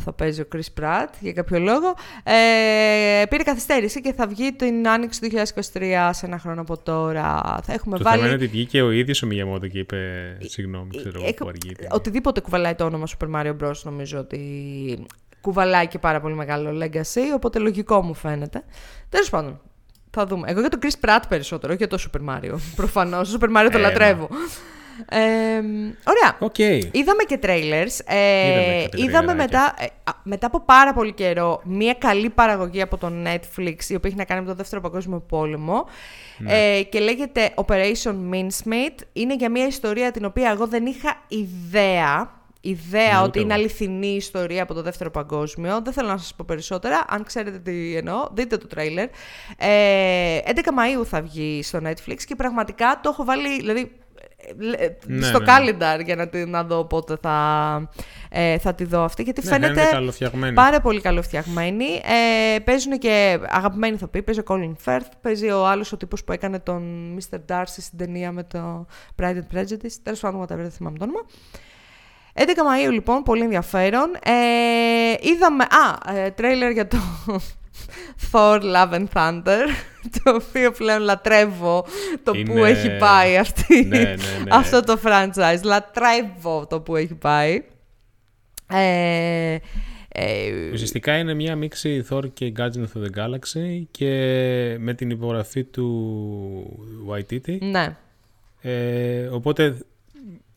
θα παίζει ο Chris Pratt για κάποιο λόγο. Ε, πήρε καθυστέρηση και θα βγει την άνοιξη του 2023 σε ένα χρόνο από τώρα. Θα έχουμε το βάλει... θέμα είναι ότι βγήκε ο ίδιος ο Μιγιαμότο και είπε συγγνώμη, ξέρω εγώ που αργεί. Οτιδήποτε κουβαλάει το όνομα Super Mario Bros. νομίζω ότι κουβαλάει και πάρα πολύ μεγάλο legacy, οπότε λογικό μου φαίνεται. Τέλος πάντων, θα δούμε. Εγώ για τον Chris Pratt περισσότερο, όχι για το Super Mario. Προφανώς. Το Super Mario το ε, λατρεύω. Ε, ωραία. Okay. Είδαμε και trailers. Ε, είδαμε, μετά, ε, μετά από πάρα πολύ καιρό μία καλή παραγωγή από το Netflix η οποία έχει να κάνει με το Δεύτερο Παγκόσμιο Πόλεμο ναι. ε, και λέγεται Operation Mincemeat. Είναι για μία ιστορία την οποία εγώ δεν είχα ιδέα ιδέα ότι είναι αληθινή ιστορία από το δεύτερο παγκόσμιο. Δεν θέλω να σας πω περισσότερα. Αν ξέρετε τι εννοώ, δείτε το τρέιλερ. Ε, 11 Μαΐου θα βγει στο Netflix και πραγματικά το έχω βάλει, δηλαδή ναι, στο ναι, ναι. για να, να δω πότε θα, ε, θα τη δω αυτή γιατί ναι, φαίνεται πάρα πολύ καλοφτιαγμένη ε, παίζουν και αγαπημένοι ηθοποιοί παίζει ο Colin Firth παίζει ο άλλος ο τύπος που έκανε τον Mr. Darcy στην ταινία με το Pride and Prejudice τέλος πάντων δεν θυμάμαι το όνομα 11 Μαΐου λοιπόν, πολύ ενδιαφέρον. Ε, είδαμε, α, ε, τρέιλερ για το Thor Love and Thunder, το οποίο πλέον λατρεύω το που έχει πάει αυτή, ναι, ναι, ναι. αυτό το franchise. Λατρεύω το που έχει πάει. Ε, ε, Ουσιαστικά είναι μια μίξη Thor και Guardians of the Galaxy και με την υπογραφή του Waititi. Ναι. Ε, οπότε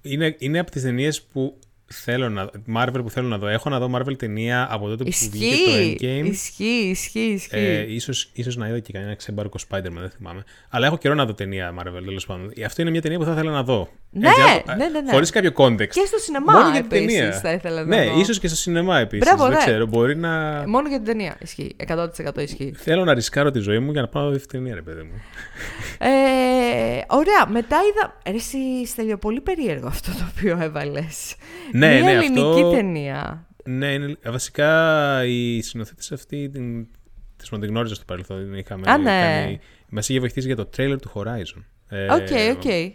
είναι, είναι από τις ταινίες που θέλω να Marvel που θέλω να δω. Έχω να δω Marvel ταινία από τότε που βγήκε το Endgame. Ισχύει, ισχύει, ισχύει. Ε, ίσως, ίσως να είδα και κανένα ξεμπάρκο Spider-Man, δεν θυμάμαι. Αλλά έχω καιρό να δω ταινία Marvel, τέλος πάντων. Αυτό είναι μια ταινία που θα ήθελα να δω. Ναι, Έτσι, ναι, ναι, ναι. Χωρίς κάποιο context. Και στο σινεμά Μόνο για την ταινία. θα ήθελα να ναι, δω. Ναι, ίσως και στο σινεμά επίσης. Δεν ναι. ξέρω, μπορεί να. Μόνο για την ταινία ισχύει. 100% ισχύει. Θέλω να ρισκάρω τη ζωή μου για να πάω να δω την ταινία, ρε παιδί μου. Ε, ωραία, μετά είδα. Εσύ, Στέλιο, πολύ περίεργο αυτό το οποίο έβαλες. Ναι, Μια ναι, ελληνική αυτό... ταινία. Ναι, είναι... βασικά η σκηνοθέτις αυτή την, την γνώριζα στο παρελθόν. Την είχαμε Α, ναι. κάνει... Μας είχε βοηθήσει για το τρέιλερ του Horizon. Οκ, okay, οκ. Okay.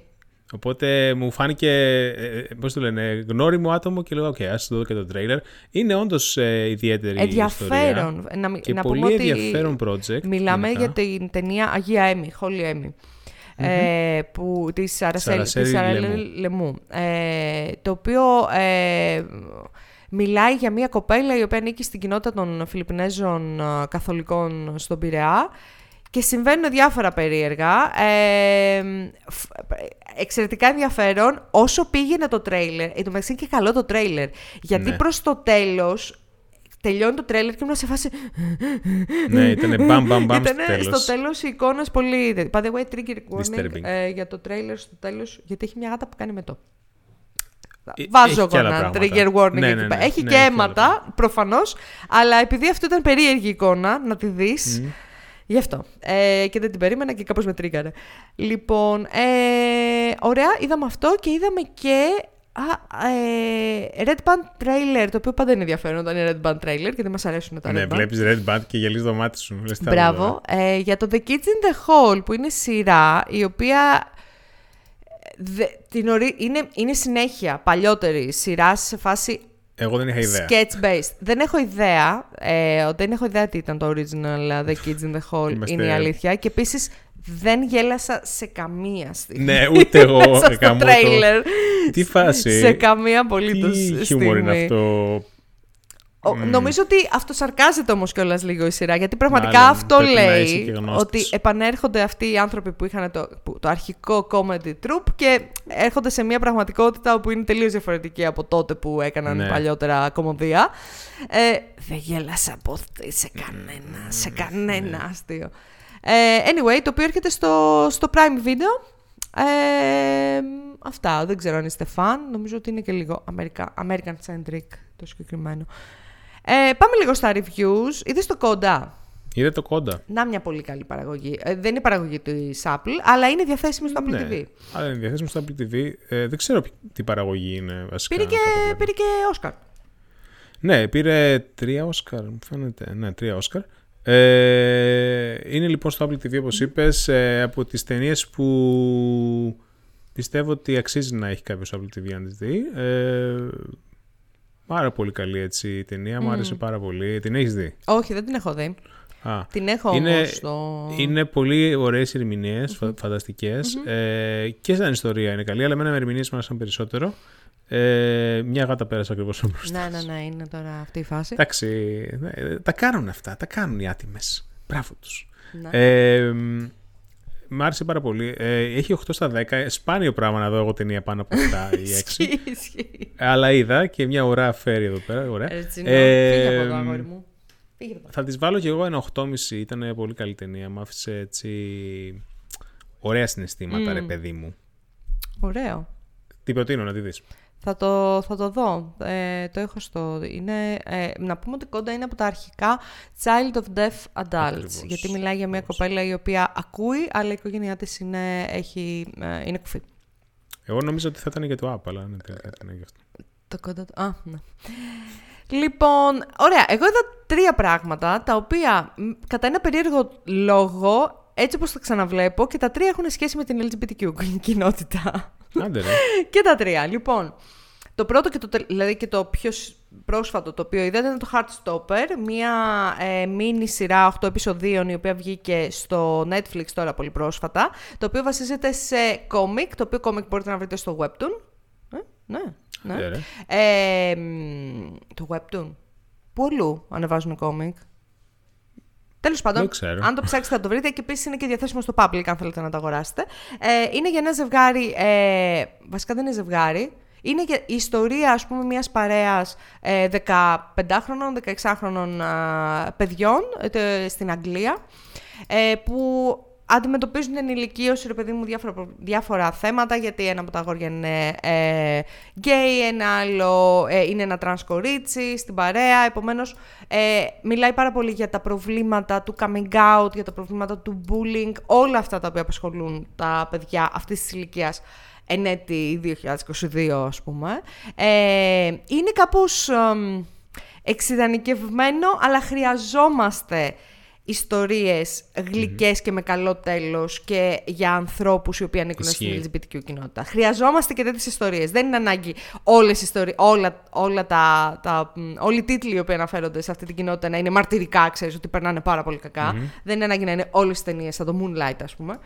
Οπότε μου φάνηκε, ε, ε, πώς το λένε, γνώριμο άτομο και λέω, οκ, okay, ας δω και το τρέιλερ. Είναι όντως ε, ιδιαίτερη ενδιαφέρον. ιστορία. Να, και να πολύ ενδιαφέρον project. Μιλάμε για την ταινία Αγία Έμι, Holy Έμι. Mm-hmm. Ε, που, της Σαρασέλη Λεμού. Ε, το οποίο ε, μιλάει για μια κοπέλα η οποία ανήκει στην κοινότητα των Φιλιππινέζων καθολικών στον Πειραιά και συμβαίνουν διάφορα περίεργα. Ε, εξαιρετικά ενδιαφέρον όσο πήγαινε το τρέιλερ. Εν τω μεταξύ και καλό το τρέιλερ. Γιατί ναι. προς το τέλος τελειώνει το τρέλερ και ήμουν σε φάση. Ναι, ήταν μπαμ μπαμ μπαμ στο τέλος. στο τέλος οι εικόνε πολύ. By the way, trigger warning ε, για το τρέλερ στο τέλος, γιατί έχει μια γάτα που κάνει με το. Βάζω εγώ ένα trigger warning ναι, εκεί ναι, πέρα. ναι, έχει ναι, και έχει αίματα, προφανώς, αλλά επειδή αυτό ήταν περίεργη εικόνα να τη δεις. Γι' αυτό. Ε, και δεν την περίμενα και κάπως με τρίκαρε. Λοιπόν, ε, ωραία, είδαμε αυτό και είδαμε και α, ε, Red Band Trailer, το οποίο πάντα είναι ενδιαφέρον όταν είναι Red Band Trailer και δεν μας αρέσουν τα ναι, Red Band. βλέπεις Red Band και γελείς το μάτι σου. Λες, τι θα Μπράβο. Ε, για το The Kids in the Hall, που είναι σειρά, η οποία δε, την ορί... είναι, είναι συνέχεια παλιότερη σειρά σε φάση Εγώ δεν είχα ιδέα. sketch based. Δεν έχω ιδέα. Ε, δεν έχω ιδέα τι ήταν το original uh, The Kids in the Hall. Είμαστε- Είναι η αλήθεια. Και επίσης δεν γέλασα σε καμία στιγμή. Ναι, ούτε εγώ Μέσα στο γαμώ το- τρέιλερ. Τι φάση; Σε καμία απολύτω Τι στιγμή. χιούμορ είναι αυτό; Ο- Νομίζω ότι αυτοσαρκάζεται όμως κιόλας λίγο η σειρά. Γιατί πραγματικά Μάλλον, αυτό πρέπει να είσαι λέει και γνώστης. ότι επανέρχονται αυτοί οι άνθρωποι που είχαν το, που- το αρχικό comedy troupe και έρχονται σε μια πραγματικότητα που είναι τελείως διαφορετική από τότε που έκαναν Ναι. παλιότερα κομμωδία. Ε, δεν γέλασα από αυτή σε κανένα, σε κανένα αστείο. Ε, anyway, το οποίο έρχεται στο, στο Prime Video. Ε, αυτά, δεν ξέρω αν είστε φαν. Νομίζω ότι είναι και λίγο America, American centric το συγκεκριμένο. Ε, πάμε λίγο στα reviews. Είδες το κόντα; Είδε το κόντα. Να μια πολύ καλή παραγωγή. Ε, δεν είναι παραγωγή της Apple, αλλά είναι διαθέσιμη στο Apple Ναι, TV. αλλά είναι διαθέσιμο στο Apple TV. Ε, δεν ξέρω τι παραγωγή είναι βασικά. Πήρε και, να το βλέπω. πήρε και Oscar. Ναι, πήρε τρία Όσκαρ, μου φαίνεται. Ναι, τρία Όσκαρ. Ε, είναι λοιπόν στο Apple TV, όπως είπες, ε, από τις ταινίες που πιστεύω ότι αξίζει να έχει κάποιος Apple TV αν τις δει. Ε, πάρα πολύ καλή έτσι η ταινία, μου άρεσε πάρα πολύ. Την έχεις δει; Όχι, δεν την έχω δει. Α, Την έχω είναι, όμως στο... είναι πολύ ωραίες ερμηνείες, φα- φανταστικές. Ε, και σαν ιστορία είναι καλή, αλλά εμένα με ερμηνείες μου άρεσαν περισσότερο. Ε, μια γάτα πέρασε ακριβώς από μπροστά. Ναι, ναι, ναι, είναι τώρα αυτή η φάση. Εντάξει, ναι, τα κάνουν αυτά, τα κάνουν οι άτιμες. Μπράβο τους. Ναι. Ε, μ' άρεσε πάρα πολύ. Ε, έχει 8 στα 10. Σπάνιο πράγμα να δω εγώ ταινία πάνω από 7 ή 6. Ισχύει, ισχύει. Αλλά είδα και μια ώρα φέρει εδώ πέρα. Ωραία. Έτσι, ναι. Ε, Φύγε από εδώ, αγόρι μου. Φύγε από εδώ. Θα τις βάλω κι εγώ ένα 8,5. Ήταν πολύ καλή ταινία. Μ' άφησε έτσι ωραία συναισθήματα, ρε παιδί μου. Ωραίο. Τι προτείνω να τη δεις. Θα το, θα το δω. Ε, το έχω στο... Είναι, ε, να πούμε ότι κόντα είναι από τα αρχικά Child of Deaf Adults. Ακριβώς. Γιατί μιλάει για μια κοπέλα η οποία ακούει, αλλά η οικογένειά της είναι, έχει, ε, είναι κουφή. Εγώ νόμιζα ότι θα ήταν για το app, αλλά ναι, τελικά ήταν για αυτό. Το κόντα... Α, ναι. Λοιπόν, ωραία. Εγώ είδα τρία πράγματα, τα οποία μ, κατά ένα περίεργο λόγο, έτσι όπως τα ξαναβλέπω, και τα τρία έχουν σχέση με την LGBTQ κοινότητα. Άντε ρε. και τα τρία. Λοιπόν, το πρώτο και το, τε- δηλαδή και το πιο σ- πρόσφατο το οποίο είδατε είναι το Heartstopper, μια ε, μίνι σειρά 8 επεισοδίων η οποία βγήκε στο Netflix τώρα πολύ πρόσφατα, το οποίο βασίζεται σε κόμικ, το οποίο κόμικ μπορείτε να βρείτε στο Webtoon. Ε, ναι, ναι. Άντε, ρε. Ε, μ, το Webtoon. Πού αλλού ανεβάζουν κόμικ. Τέλος πάντων, Δεν ξέρω. αν το ψάξετε θα το βρείτε και επίσης είναι και διαθέσιμο στο public αν θέλετε να το αγοράσετε. Ε, είναι για ένα ζευγάρι. Ε, βασικά δεν είναι ζευγάρι. Είναι για η ιστορία, ας πούμε, μιας παρέας ε, 15χρονων, 16χρονων α, παιδιών ε, τε- στην Αγγλία ε, που αντιμετωπίζουν την ενηλικίωση, ρε παιδί μου, διάφορα, προ- διάφορα θέματα, γιατί ένα από τα αγόρια είναι ε, γκέι, ένα άλλο ε, είναι ένα τρανς κορίτσι στην παρέα, επομένως ε, μιλάει πάρα πολύ για τα προβλήματα του coming out, για τα προβλήματα του bullying, όλα αυτά τα οποία απασχολούν τα παιδιά αυτής της ηλικίας εν έτη 2022 ας πούμε. Ε, είναι κάπως εμ, εξειδανικευμένο, αλλά χρειαζόμαστε ιστορίες γλυκές και με καλό τέλος και για ανθρώπους οι οποίοι ανήκουν Ισχύει. στην LGBTQ κοινότητα. Χρειαζόμαστε και τέτοιες ιστορίες. Δεν είναι ανάγκη όλες οι ιστορίες, όλα, όλα τα, τα, μ, όλοι οι τίτλοι οι οποίοι αναφέρονται σε αυτή την κοινότητα να είναι μαρτυρικά, ξέρεις, ότι περνάνε πάρα πολύ κακά. Δεν είναι ανάγκη να είναι όλες τις ταινίες σαν το Moonlight, ας πούμε.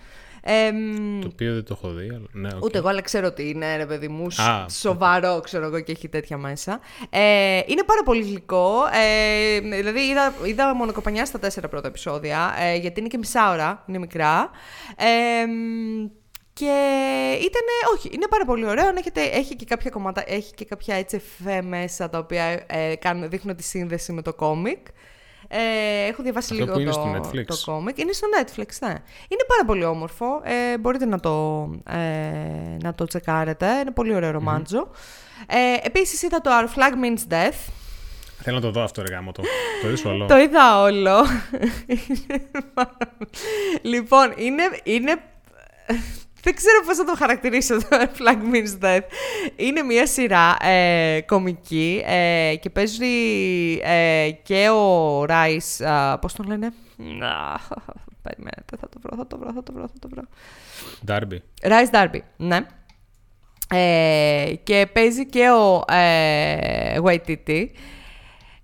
Ε, μ, Το οποίο δεν το έχω δει. Αλλά... Ναι, οκ. Ούτε εγώ, αλλά ξέρω ότι είναι ρε παιδί μου. σ- Α. Σοβαρό, ξέρω εγώ, και έχει τέτοια μέσα. Ε, είναι πάρα πολύ γλυκό. Ε, δηλαδή, είδα, είδα μονοκοπανιά στα τέσσερα πρώτα επεισόδια, ε, γιατί είναι και μισά ώρα, είναι μικρά. Ε, μ, και ήταν, όχι, είναι πάρα πολύ ωραίο. αν Έχετε, έχει και κάποια κομμάτια, έχει και κάποια έτσι εφέ μέσα τα οποία ε, κάνουν, δείχνουν τη σύνδεση με το κόμικ. Ε, έχω διαβάσει Αυτό λίγο που είναι το, στο Netflix. το κόμικ. Είναι στο Netflix, ναι. Είναι πάρα πολύ όμορφο. Ε, μπορείτε να το, ε, να το τσεκάρετε. Είναι πολύ ωραίο ρομάντζο. Ε, επίσης είδα το Our Flag Means Death. Θέλω να το δω αυτό, ρε γάμο το. Το είδες όλο; Το είδα όλο. λοιπόν, είναι, είναι... Δεν ξέρω πώς θα το χαρακτηρίσω το Flag Means Death. Είναι μια σειρά ε, κομική ε, και παίζει ε, και ο Ράις, α, πώς τον λένε, Να, περιμένετε, θα το βρω, θα το βρω, θα το βρω, θα το βρω. Darby. Ράις Darby, ναι. Ε, και παίζει και ο ε, Waititi,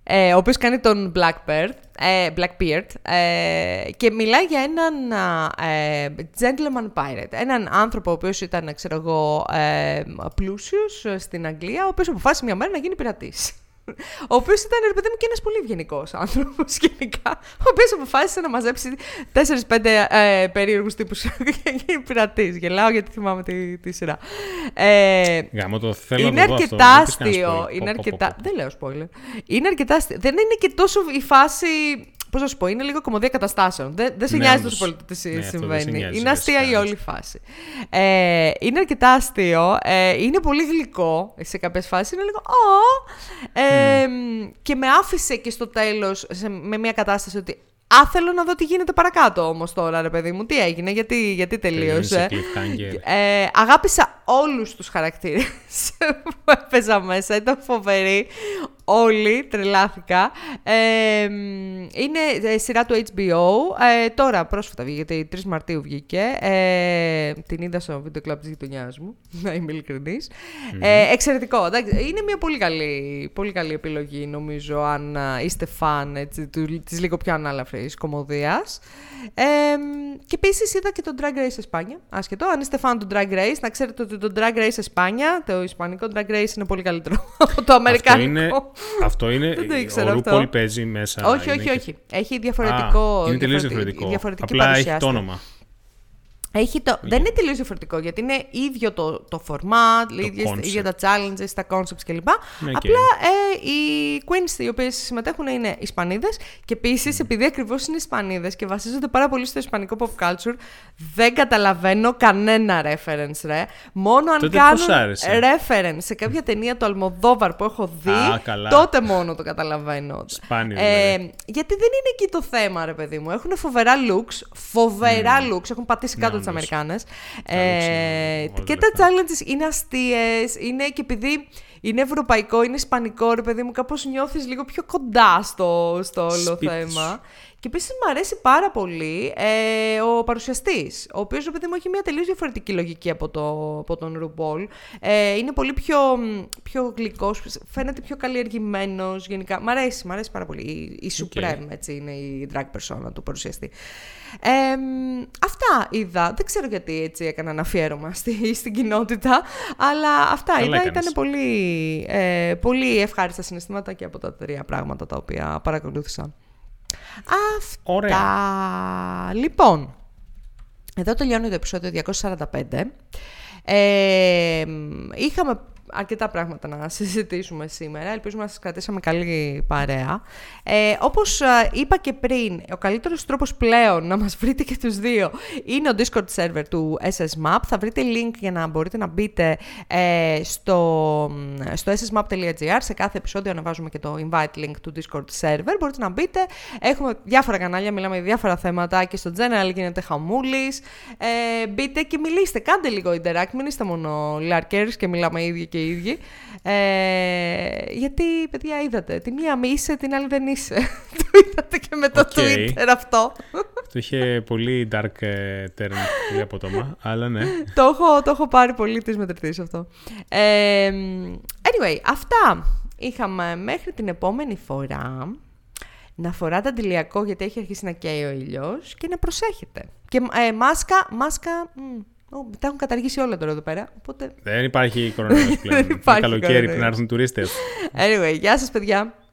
ε, ο οποίος κάνει τον Blackbeard, ε, Blackbeard ε, και μιλάει για έναν ε, gentleman pirate, έναν άνθρωπο ο οποίος ήταν, ξέρω εγώ, ε, πλούσιος ε, στην Αγγλία, ο οποίος αποφάσισε μια μέρα να γίνει πειρατής. Ο οποίος ήταν, ρε παιδί μου, και ένας πολύ ευγενικός άνθρωπος γενικά. Ο οποίος αποφάσισε να μαζέψει 4-5 ε, περίεργους τύπους για να γίνει πειρατής. Γελάω γιατί θυμάμαι τη, τη σειρά. Ε, Γάμο το θέλω είναι να το δω αρκετά αυτό. μην πεις κανένα αστείο. spoiler. Είναι Πω, πω, πω, αρκετά. πω. Δεν λέω spoiler. Είναι αρκετά αστείο. Δεν είναι και τόσο η φάση. Πώς να σου πω, είναι λίγο κομμωδία καταστάσεων. Δεν, δεν σε Ναι, νοιάζει όντως. τόσο πολύ τι Ναι, αυτό δεν σε συμβαίνει. νοιάζει, είναι αστεία βασικά. η όλη φάση. Ε, είναι αρκετά αστείο. Ε, είναι πολύ γλυκό σε κάποιες φάσεις. Είναι λίγο. «Ω». Ε, Και με άφησε και στο τέλος με μια κατάσταση ότι. Α, θέλω να δω τι γίνεται παρακάτω όμως τώρα, ρε παιδί μου. Τι έγινε, γιατί, γιατί Τελειώνει σε τελείωσε. cliffhanger. Ε, αγάπησα όλους τους χαρακτήρες που έπαιζα μέσα. Ήταν φοβεροί. Όλοι, τρελάθηκα. Ε, είναι ε, σειρά του HBO. Ε, τώρα, πρόσφατα βγήκε, γιατί 3 Μαρτίου βγήκε. Ε, την είδα στο βίντεο κλαμπ της γειτονιάς μου, να είμαι ειλικρινής. Ε, εξαιρετικό. εντάξει. Είναι μια πολύ καλή, πολύ καλή επιλογή, νομίζω, αν α, είστε φαν έτσι, του, της λίγο πιο ανάλαφρης κομμωδίας. Ε, και επίσης είδα και το Drag Race Εσπάνια. Άσχετο, αν είστε φαν του Drag Race, να ξέρετε ότι το Drag Race Εσπάνια, το ισπανικό Drag Race είναι πολύ καλύτερο από το αμερικάνικο. Αυτό είναι, αυτό είναι Δεν το ο ήξερα αυτό. RuPaul παίζει μέσα. όχι, είναι όχι, και- όχι. Έχει διαφορετικό. Α, είναι τελείως διαφορετική- διαφορετικό. διαφορετική Απλά έχει παρουσιάστρια. το όνομα. Έχει το... Δεν είναι τελείως διαφορετικό γιατί είναι ίδιο το, το format, ίδιες- concept. ίδια τα challenges, τα concepts κλπ. Ναι, οκ. Απλά ε, οι queens οι οποίες συμμετέχουν είναι Ισπανίδες και επίσης επειδή ακριβώς είναι Ισπανίδες και βασίζονται πάρα πολύ στο ισπανικό pop culture, δεν καταλαβαίνω κανένα reference, ρε. Μόνο αν Τότε κάνουν πώς άρεσε; reference σε κάποια ταινία του Αλμοδόβαρ που έχω δει, Α, καλά. τότε μόνο το καταλαβαίνω. Σπάνιο, Ε, δηλαδή. γιατί δεν είναι εκεί το θέμα, ρε παιδί μου. Έχουν φοβερά looks, φοβερά looks, έχουν πατήσει κάτω Ναι, τις όντως. Αμερικάνες. looks είναι Ε, όλα και τα τα challenges είναι αστείες, είναι και επειδή είναι ευρωπαϊκό, είναι ισπανικό, ρε παιδί μου, κάπως νιώθεις λίγο πιο κοντά στο, στο όλο Σπίτι θέμα. Και επίσης μου αρέσει πάρα πολύ ε, ο παρουσιαστής, ο οποίος παιδί μου έχει μια τελείως διαφορετική λογική από, το, από τον RuPaul. Ε, είναι πολύ πιο, πιο γλυκός, φαίνεται πιο καλλιεργημένος γενικά. Μ' αρέσει, μ' αρέσει πάρα πολύ. Η, η Supreme έτσι, είναι η drag persona του παρουσιαστή. Ε, μ, αυτά είδα. Δεν ξέρω γιατί έτσι έκανα ένα αφιέρωμα στη, στην κοινότητα, αλλά αυτά Καλά είδα. έκανες. Ήταν πολύ, ε, πολύ ευχάριστα συναισθήματα και από τα τρία πράγματα τα οποία παρακολούθησα. Αυτά. Ωραία. Λοιπόν, εδώ τελειώνει το επεισόδιο 245. Ε, είχαμε αρκετά πράγματα να συζητήσουμε σήμερα. Ελπίζουμε να σας κρατήσαμε καλή παρέα. Ε, όπως ε, είπα και πριν, ο καλύτερος τρόπος πλέον να μας βρείτε και τους δύο είναι ο Discord server του SSMap. Θα βρείτε link για να μπορείτε να μπείτε ε, στο, στο ssmap.gr. Σε κάθε επεισόδιο ανεβάζουμε και το invite link του Discord server. Μπορείτε να μπείτε. Έχουμε διάφορα κανάλια, μιλάμε για διάφορα θέματα και στο general γίνεται χαμούλης. Ε, μπείτε και μιλήστε, κάντε λίγο interact, μην είστε μόνο lurkers και μιλάμε οι ίδιοι και οι ίδιοι. Ε, γιατί, παιδιά, είδατε, τη μία μη είσαι, την άλλη δεν είσαι. το είδατε και με το Ok. Twitter αυτό. Το είχε πολύ dark ε, turn, πολύ απότομα, αλλά ναι. το, έχω, το έχω πάρει πολύ της μετρητής αυτό. Ε, anyway, αυτά είχαμε μέχρι την επόμενη φορά. Να φοράτε αντιλιακό γιατί έχει αρχίσει να καίει ο ήλιος και να προσέχετε. Και ε, μάσκα, μάσκα, μ, ω, τα έχουν καταργήσει όλα τώρα εδώ πέρα, οπότε... Δεν υπάρχει κορονοϊός πλέον. Δεν υπάρχει Είναι καλοκαίρι κορονοϊός. που να έρθουν τουρίστες. Anyway, γεια σας παιδιά.